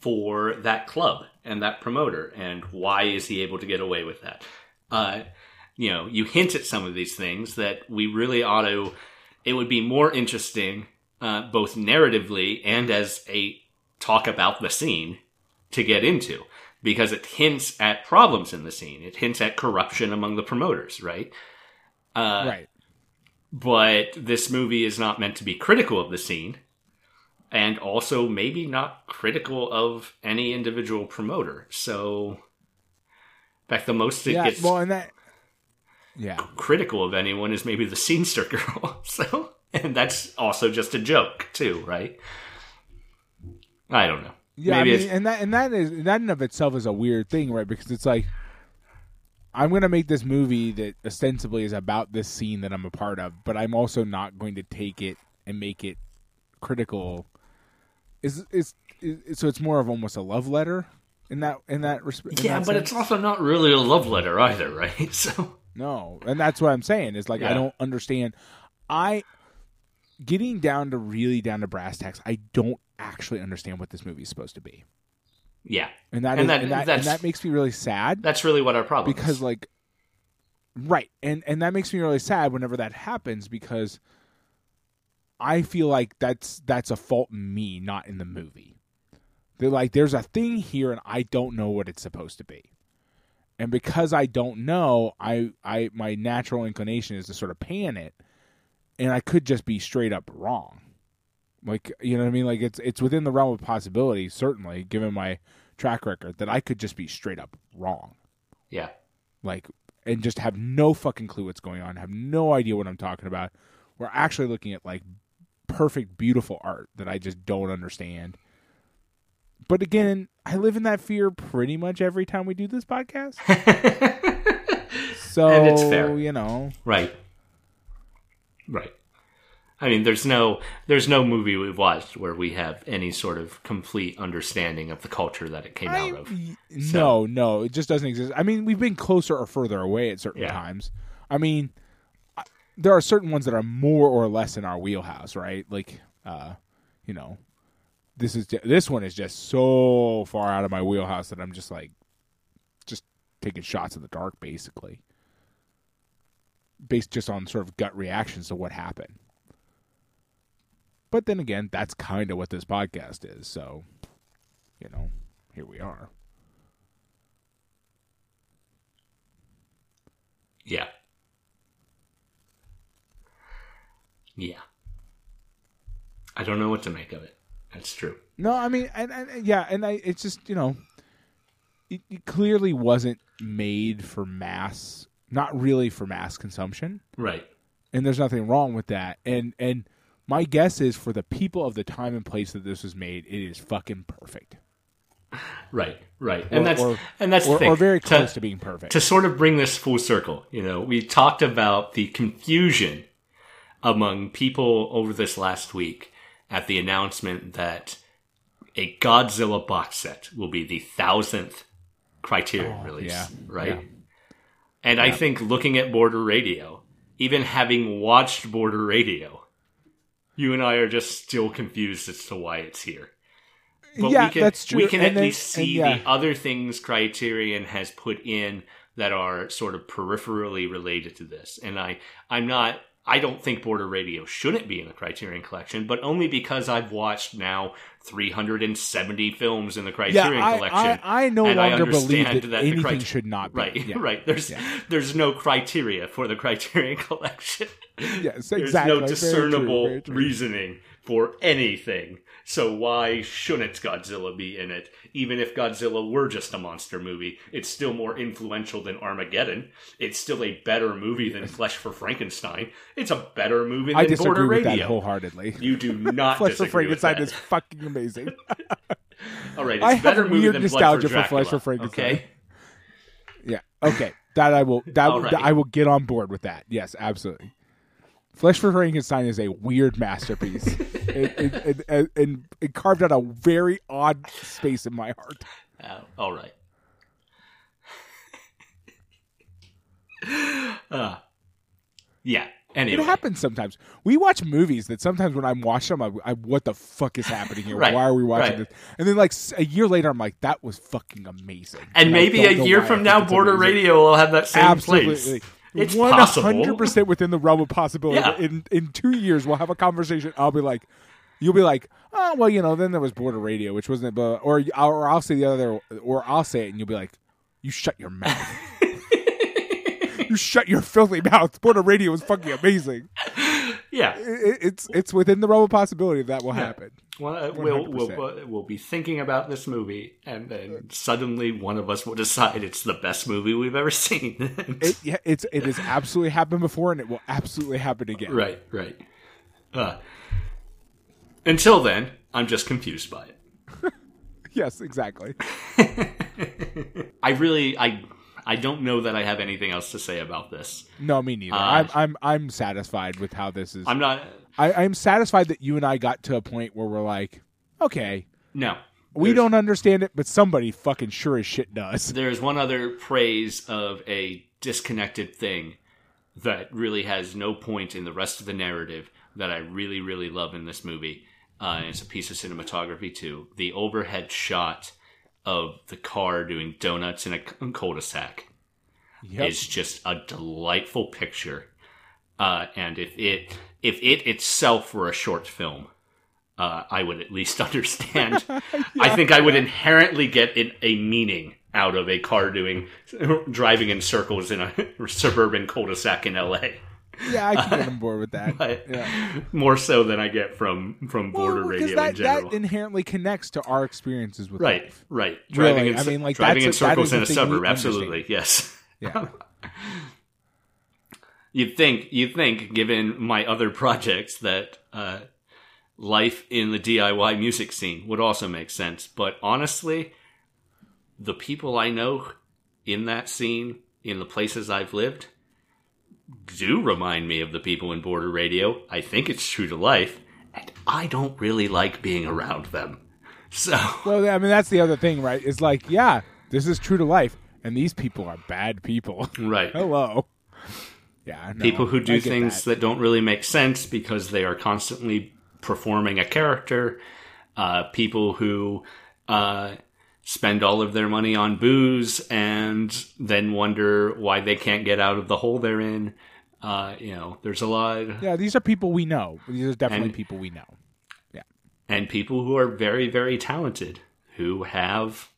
Speaker 2: for that club and that promoter? And why is he able to get away with that? Uh, you know, you hint at some of these things that we really ought to. It would be more interesting, uh, both narratively and as a talk about the scene, to get into because it hints at problems in the scene. It hints at corruption among the promoters, right? Uh,
Speaker 1: right.
Speaker 2: but this movie is not meant to be critical of the scene and also maybe not critical of any individual promoter so in fact the most it
Speaker 1: Yeah.
Speaker 2: gets
Speaker 1: Well, and that. Yeah.
Speaker 2: critical of anyone is maybe the scenester girl so and that's also just a joke too right i don't know
Speaker 1: Yeah,
Speaker 2: maybe
Speaker 1: I mean, and that and that is that in of itself is a weird thing, right? Because it's like I'm going to make this movie that ostensibly is about this scene that I'm a part of, but I'm also not going to take it and make it critical. Is is, is so it's more of almost a love letter in that in that respect.
Speaker 2: yeah, but it's also not really a love letter either, right? So
Speaker 1: no, and that's what I'm saying is like I don't understand. I getting down to really down to brass tacks. I don't actually understand what this movie is supposed to be,
Speaker 2: yeah,
Speaker 1: and that
Speaker 2: And
Speaker 1: is-
Speaker 2: that-
Speaker 1: and that, and that makes me really sad
Speaker 2: that's really what our problem
Speaker 1: because
Speaker 2: is.
Speaker 1: like right and and that makes me really sad whenever that happens because i feel like that's that's a fault in me not in the movie they're like there's a thing here and i don't know what it's supposed to be and because i don't know i i my natural inclination is to sort of pan it. And i could just be straight up wrong. Like you know what i mean? Like it's it's within the realm of possibility certainly given my track record that i could just be straight up wrong.
Speaker 2: Yeah,
Speaker 1: like and just have no fucking clue what's going on, have no idea what I'm talking about. We're actually looking at like perfect, beautiful art that I just don't understand. But again, I live in that fear pretty much every time we do this podcast. So
Speaker 2: And it's fair.
Speaker 1: you know,
Speaker 2: right, right. I mean, there's no there's no movie we've watched where we have any sort of complete understanding of the culture that it came
Speaker 1: I,
Speaker 2: out of.
Speaker 1: no, no, it just doesn't exist. I mean, we've been closer or further away at certain
Speaker 2: Yeah.
Speaker 1: times. I mean, there are certain ones that are more or less in our wheelhouse, right? Like, uh, you know, this is this one is just so far out of my wheelhouse that I'm just like, just taking shots in the dark, basically, based just on sort of gut reactions to what happened. But then again, that's kind of what this podcast is. So, you know, here we are.
Speaker 2: Yeah. Yeah. I don't know what to make of it. That's true.
Speaker 1: No, I mean, and, and yeah, and I, it's just you know, it, it clearly wasn't made for mass, not really for mass consumption,
Speaker 2: Right.
Speaker 1: and there's nothing wrong with that. And and my guess is for the people of the time and place that this was made, it is fucking perfect,
Speaker 2: Right. Right. And
Speaker 1: Or-
Speaker 2: that's
Speaker 1: or-
Speaker 2: and that's
Speaker 1: or,
Speaker 2: thing.
Speaker 1: or very
Speaker 2: To-
Speaker 1: close to being perfect.
Speaker 2: to sort of bring this full circle, you know, we talked about the confusion among people over this last week at the announcement that a Godzilla box set will be the thousandth Criterion oh, release,
Speaker 1: yeah,
Speaker 2: right?
Speaker 1: yeah.
Speaker 2: And I think looking at Border Radio, even having watched Border Radio, you and I are just still confused as to why it's here. But
Speaker 1: yeah,
Speaker 2: we can,
Speaker 1: that's true.
Speaker 2: We can
Speaker 1: And
Speaker 2: at
Speaker 1: then-
Speaker 2: least see
Speaker 1: yeah.
Speaker 2: the other things Criterion has put in that are sort of peripherally related to this. And I, I'm not. I don't think Border Radio shouldn't be in the Criterion collection, but only because I've watched now 370 films in the
Speaker 1: yeah,
Speaker 2: Criterion
Speaker 1: I,
Speaker 2: collection.
Speaker 1: I, I no
Speaker 2: and I
Speaker 1: longer believe
Speaker 2: understand
Speaker 1: that,
Speaker 2: that the
Speaker 1: anything should not be.
Speaker 2: Right,
Speaker 1: Yeah.
Speaker 2: right. There's there's no criteria for the Criterion collection.
Speaker 1: Yes, exactly.
Speaker 2: There's no
Speaker 1: Very true,
Speaker 2: discernible
Speaker 1: very true.
Speaker 2: reasoning for anything. So why shouldn't Godzilla be in it? Even if Godzilla were just a monster movie, it's still more influential than Armageddon. It's still a better movie than Flesh for Frankenstein. It's a better movie than
Speaker 1: I disagree
Speaker 2: Border
Speaker 1: with that wholeheartedly.
Speaker 2: you do not
Speaker 1: Flesh for Frankenstein is fucking amazing.
Speaker 2: All right, it's
Speaker 1: I have
Speaker 2: better
Speaker 1: a
Speaker 2: movie
Speaker 1: weird
Speaker 2: than
Speaker 1: nostalgia
Speaker 2: Blood
Speaker 1: for
Speaker 2: for,
Speaker 1: Flesh for Frankenstein.
Speaker 2: Okay,
Speaker 1: Yeah. Okay. That I will. That,
Speaker 2: All
Speaker 1: that
Speaker 2: right.
Speaker 1: I will get on board with that. Yes, absolutely. Flesh for Frankenstein is a weird masterpiece. it, it, it, and it carved out a very odd space in my heart.
Speaker 2: Uh, all right. uh, yeah.
Speaker 1: It happens sometimes. We watch movies that sometimes when I'm watching them, I, I what the fuck is happening here?
Speaker 2: Right,
Speaker 1: Why are we watching
Speaker 2: right.
Speaker 1: this? And then like a year later, I'm like, that was fucking amazing.
Speaker 2: and
Speaker 1: I
Speaker 2: maybe a year from now, Border
Speaker 1: amazing.
Speaker 2: Radio will have that same
Speaker 1: Absolutely.
Speaker 2: place. It's
Speaker 1: hundred percent within the realm of possibility.
Speaker 2: Yeah.
Speaker 1: In in two years, we'll have a conversation. I'll be like, you'll be like, oh well, you know. Then there was border radio, which wasn't, it but or or I'll say the other, or I'll say it, and you'll be like, you shut your mouth. you shut your filthy mouth. Border radio is fucking amazing.
Speaker 2: Yeah.
Speaker 1: It, it- it's it's within the realm of possibility that will happen.
Speaker 2: Well, uh, we'll, we'll, we'll be thinking about this movie, and then suddenly one of us will decide it's the best movie we've ever seen.
Speaker 1: It, yeah, it's it has absolutely happened before, and it will absolutely happen again.
Speaker 2: right, right. Uh, until then, I'm just confused by it.
Speaker 1: Yes, exactly.
Speaker 2: I really, I, I don't know that I have anything else to say about this.
Speaker 1: No, me neither.
Speaker 2: Uh,
Speaker 1: I'm I'm I'm satisfied with how this is.
Speaker 2: I'm not.
Speaker 1: I, I'm satisfied that you and I got to a point where we're like, okay,
Speaker 2: No,
Speaker 1: We don't understand it, but somebody fucking sure as shit does.
Speaker 2: There's one other praise of a disconnected thing that really has no point in the rest of the narrative that I really, really love in this movie. Uh, and it's a piece of cinematography too. The overhead shot of the car doing donuts in a cul-de-sac
Speaker 1: Yep.
Speaker 2: is just a delightful picture. Uh, and if it if it itself were a short film, uh, I would at least understand. I think I would inherently get in a meaning out of a car doing driving in circles in a suburban cul-de-sac in L.A.
Speaker 1: yeah, I can get on board with that.
Speaker 2: But
Speaker 1: Yeah.
Speaker 2: more so than I get from from border
Speaker 1: Well,
Speaker 2: radio
Speaker 1: that,
Speaker 2: in general.
Speaker 1: that inherently connects to our experiences with
Speaker 2: right,
Speaker 1: life.
Speaker 2: right. Driving
Speaker 1: Really,
Speaker 2: in,
Speaker 1: I mean, like,
Speaker 2: driving in
Speaker 1: that's a-
Speaker 2: circles in a suburb. Absolutely, yes.
Speaker 1: Yeah.
Speaker 2: You'd think, you'd think, given my other projects, that uh, life in the DIY music scene would also make sense. But honestly, the people I know in that scene, in the places I've lived, do remind me of the people in Border Radio. I think it's true to life, and I don't really like being around them. So,
Speaker 1: Well, I mean, that's the other thing, right? Is like, yeah, this is true to life, and these people are bad people.
Speaker 2: right.
Speaker 1: Hello. Yeah, no,
Speaker 2: people who do things
Speaker 1: that.
Speaker 2: that. don't really make sense because they are constantly performing a character. Uh, people who uh, spend all of their money on booze and then wonder why they can't get out of the hole they're in. Uh, you know, there's a lot,
Speaker 1: Yeah, these are people we know. These are definitely
Speaker 2: And-
Speaker 1: people we know. Yeah.
Speaker 2: And people who are very, very talented who have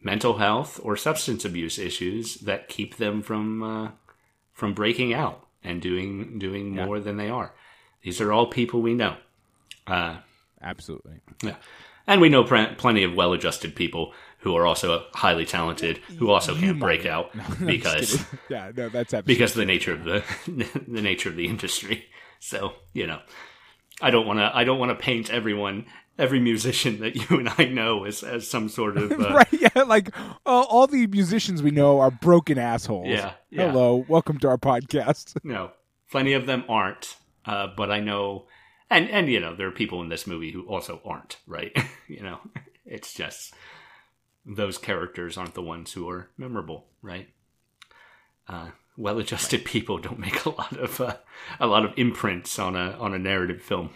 Speaker 2: mental health or substance abuse issues that keep them from uh, from breaking out and doing doing more than they are. These are all people we know. Uh,
Speaker 1: Absolutely.
Speaker 2: yeah. And we know pr- plenty of well adjusted people who are also highly talented who also can't break out because
Speaker 1: yeah, no, that's
Speaker 2: because of the nature of the the nature of the industry. So, you know, I don't want to I don't want to paint everyone every musician that you and I know as as some sort of uh,
Speaker 1: right? Yeah, like uh, all the musicians we know are broken assholes.
Speaker 2: Yeah, yeah.
Speaker 1: Hello, welcome to our podcast.
Speaker 2: No, plenty of them aren't. Uh, but I know, and and you know, there are people in this movie who also aren't. Right? you know, it's just those characters aren't the ones who are memorable. Right? Uh, well-adjusted people don't make a lot of uh, a lot of imprints on a on a narrative film.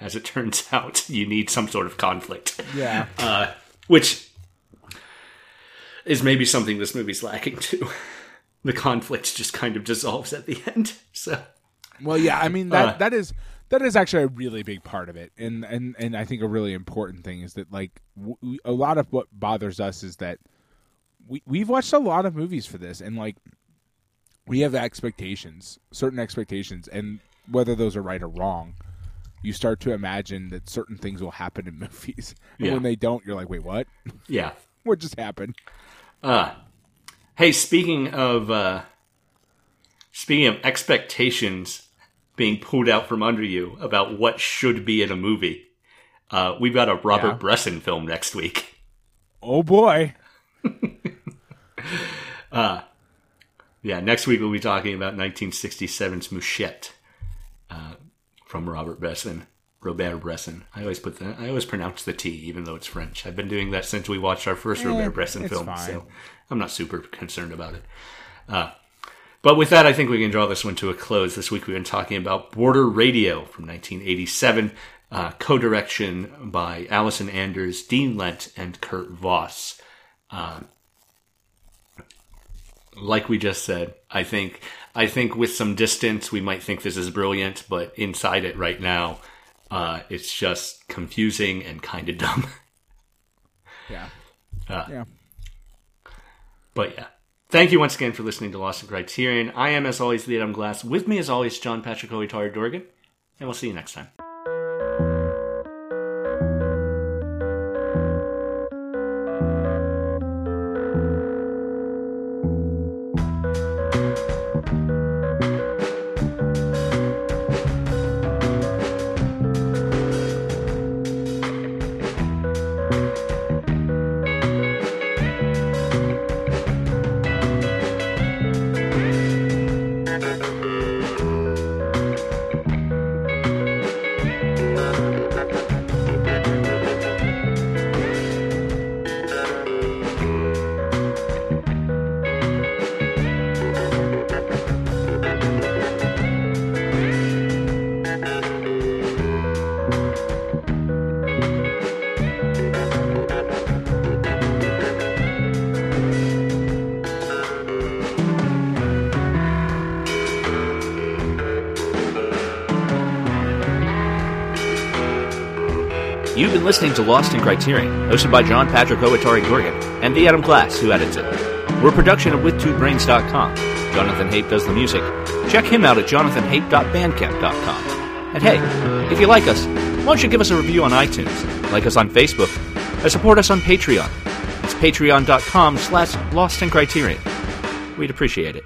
Speaker 2: As it turns out, you need some sort of conflict,
Speaker 1: Yeah,
Speaker 2: uh, which is maybe something this movie's lacking too. The conflict just kind of dissolves at the end. So
Speaker 1: Well, yeah, I mean that
Speaker 2: Uh.
Speaker 1: that is that is actually a really big part of it, and and and I think a really important thing is that like w- a lot of what bothers us is that we we've watched a lot of movies for this, and like we have expectations, certain expectations, and whether those are right or wrong, you start to imagine that certain things will happen in movies, and
Speaker 2: Yeah.
Speaker 1: when they don't, you're like, wait, what?
Speaker 2: yeah.
Speaker 1: What just happened?
Speaker 2: Uh hey, speaking of uh speaking of expectations being pulled out from under you about what should be in a movie. Uh we've got a Robert
Speaker 1: Yeah.
Speaker 2: Bresson film next week.
Speaker 1: Oh boy,
Speaker 2: Yeah, next week we'll be talking about 1967's Mouchette uh, from Robert Bresson. Robert Bresson. I always put the I always pronounce the T even though it's French. I've been doing that since we watched our first
Speaker 1: Eh,
Speaker 2: Robert Bresson film,
Speaker 1: fine.
Speaker 2: so I'm not super concerned about it. Uh, but with that, I think we can draw this one to a close. This week we've been talking about Border Radio from 1987, uh, co-direction by Allison Anders, Dean Lent, and Kurt Voss. like we just said, I think I think with some distance we might think this is brilliant, but inside it right now, uh, it's just confusing and kind of dumb.
Speaker 1: yeah,
Speaker 2: Uh.
Speaker 1: yeah.
Speaker 2: but yeah. Thank you once again for listening to Lost in Criterion. I am, as always, the Adam Glass. With me, as always, John Patrick Owatari Dorgan. And we'll see you next time. Listening to Lost in Criterion, hosted by John Patrick Owatari Dorgan and the Adam Glass, who edits it. We're a production of WithTwoBrains.com. Jonathan Hape does the music. Check him out at jonathanhape.bandcamp.com. And hey, if you like us, why don't you give us a review on iTunes, like us on Facebook, or support us on Patreon. It's patreon.com slash Lost in Criterion. We'd appreciate it.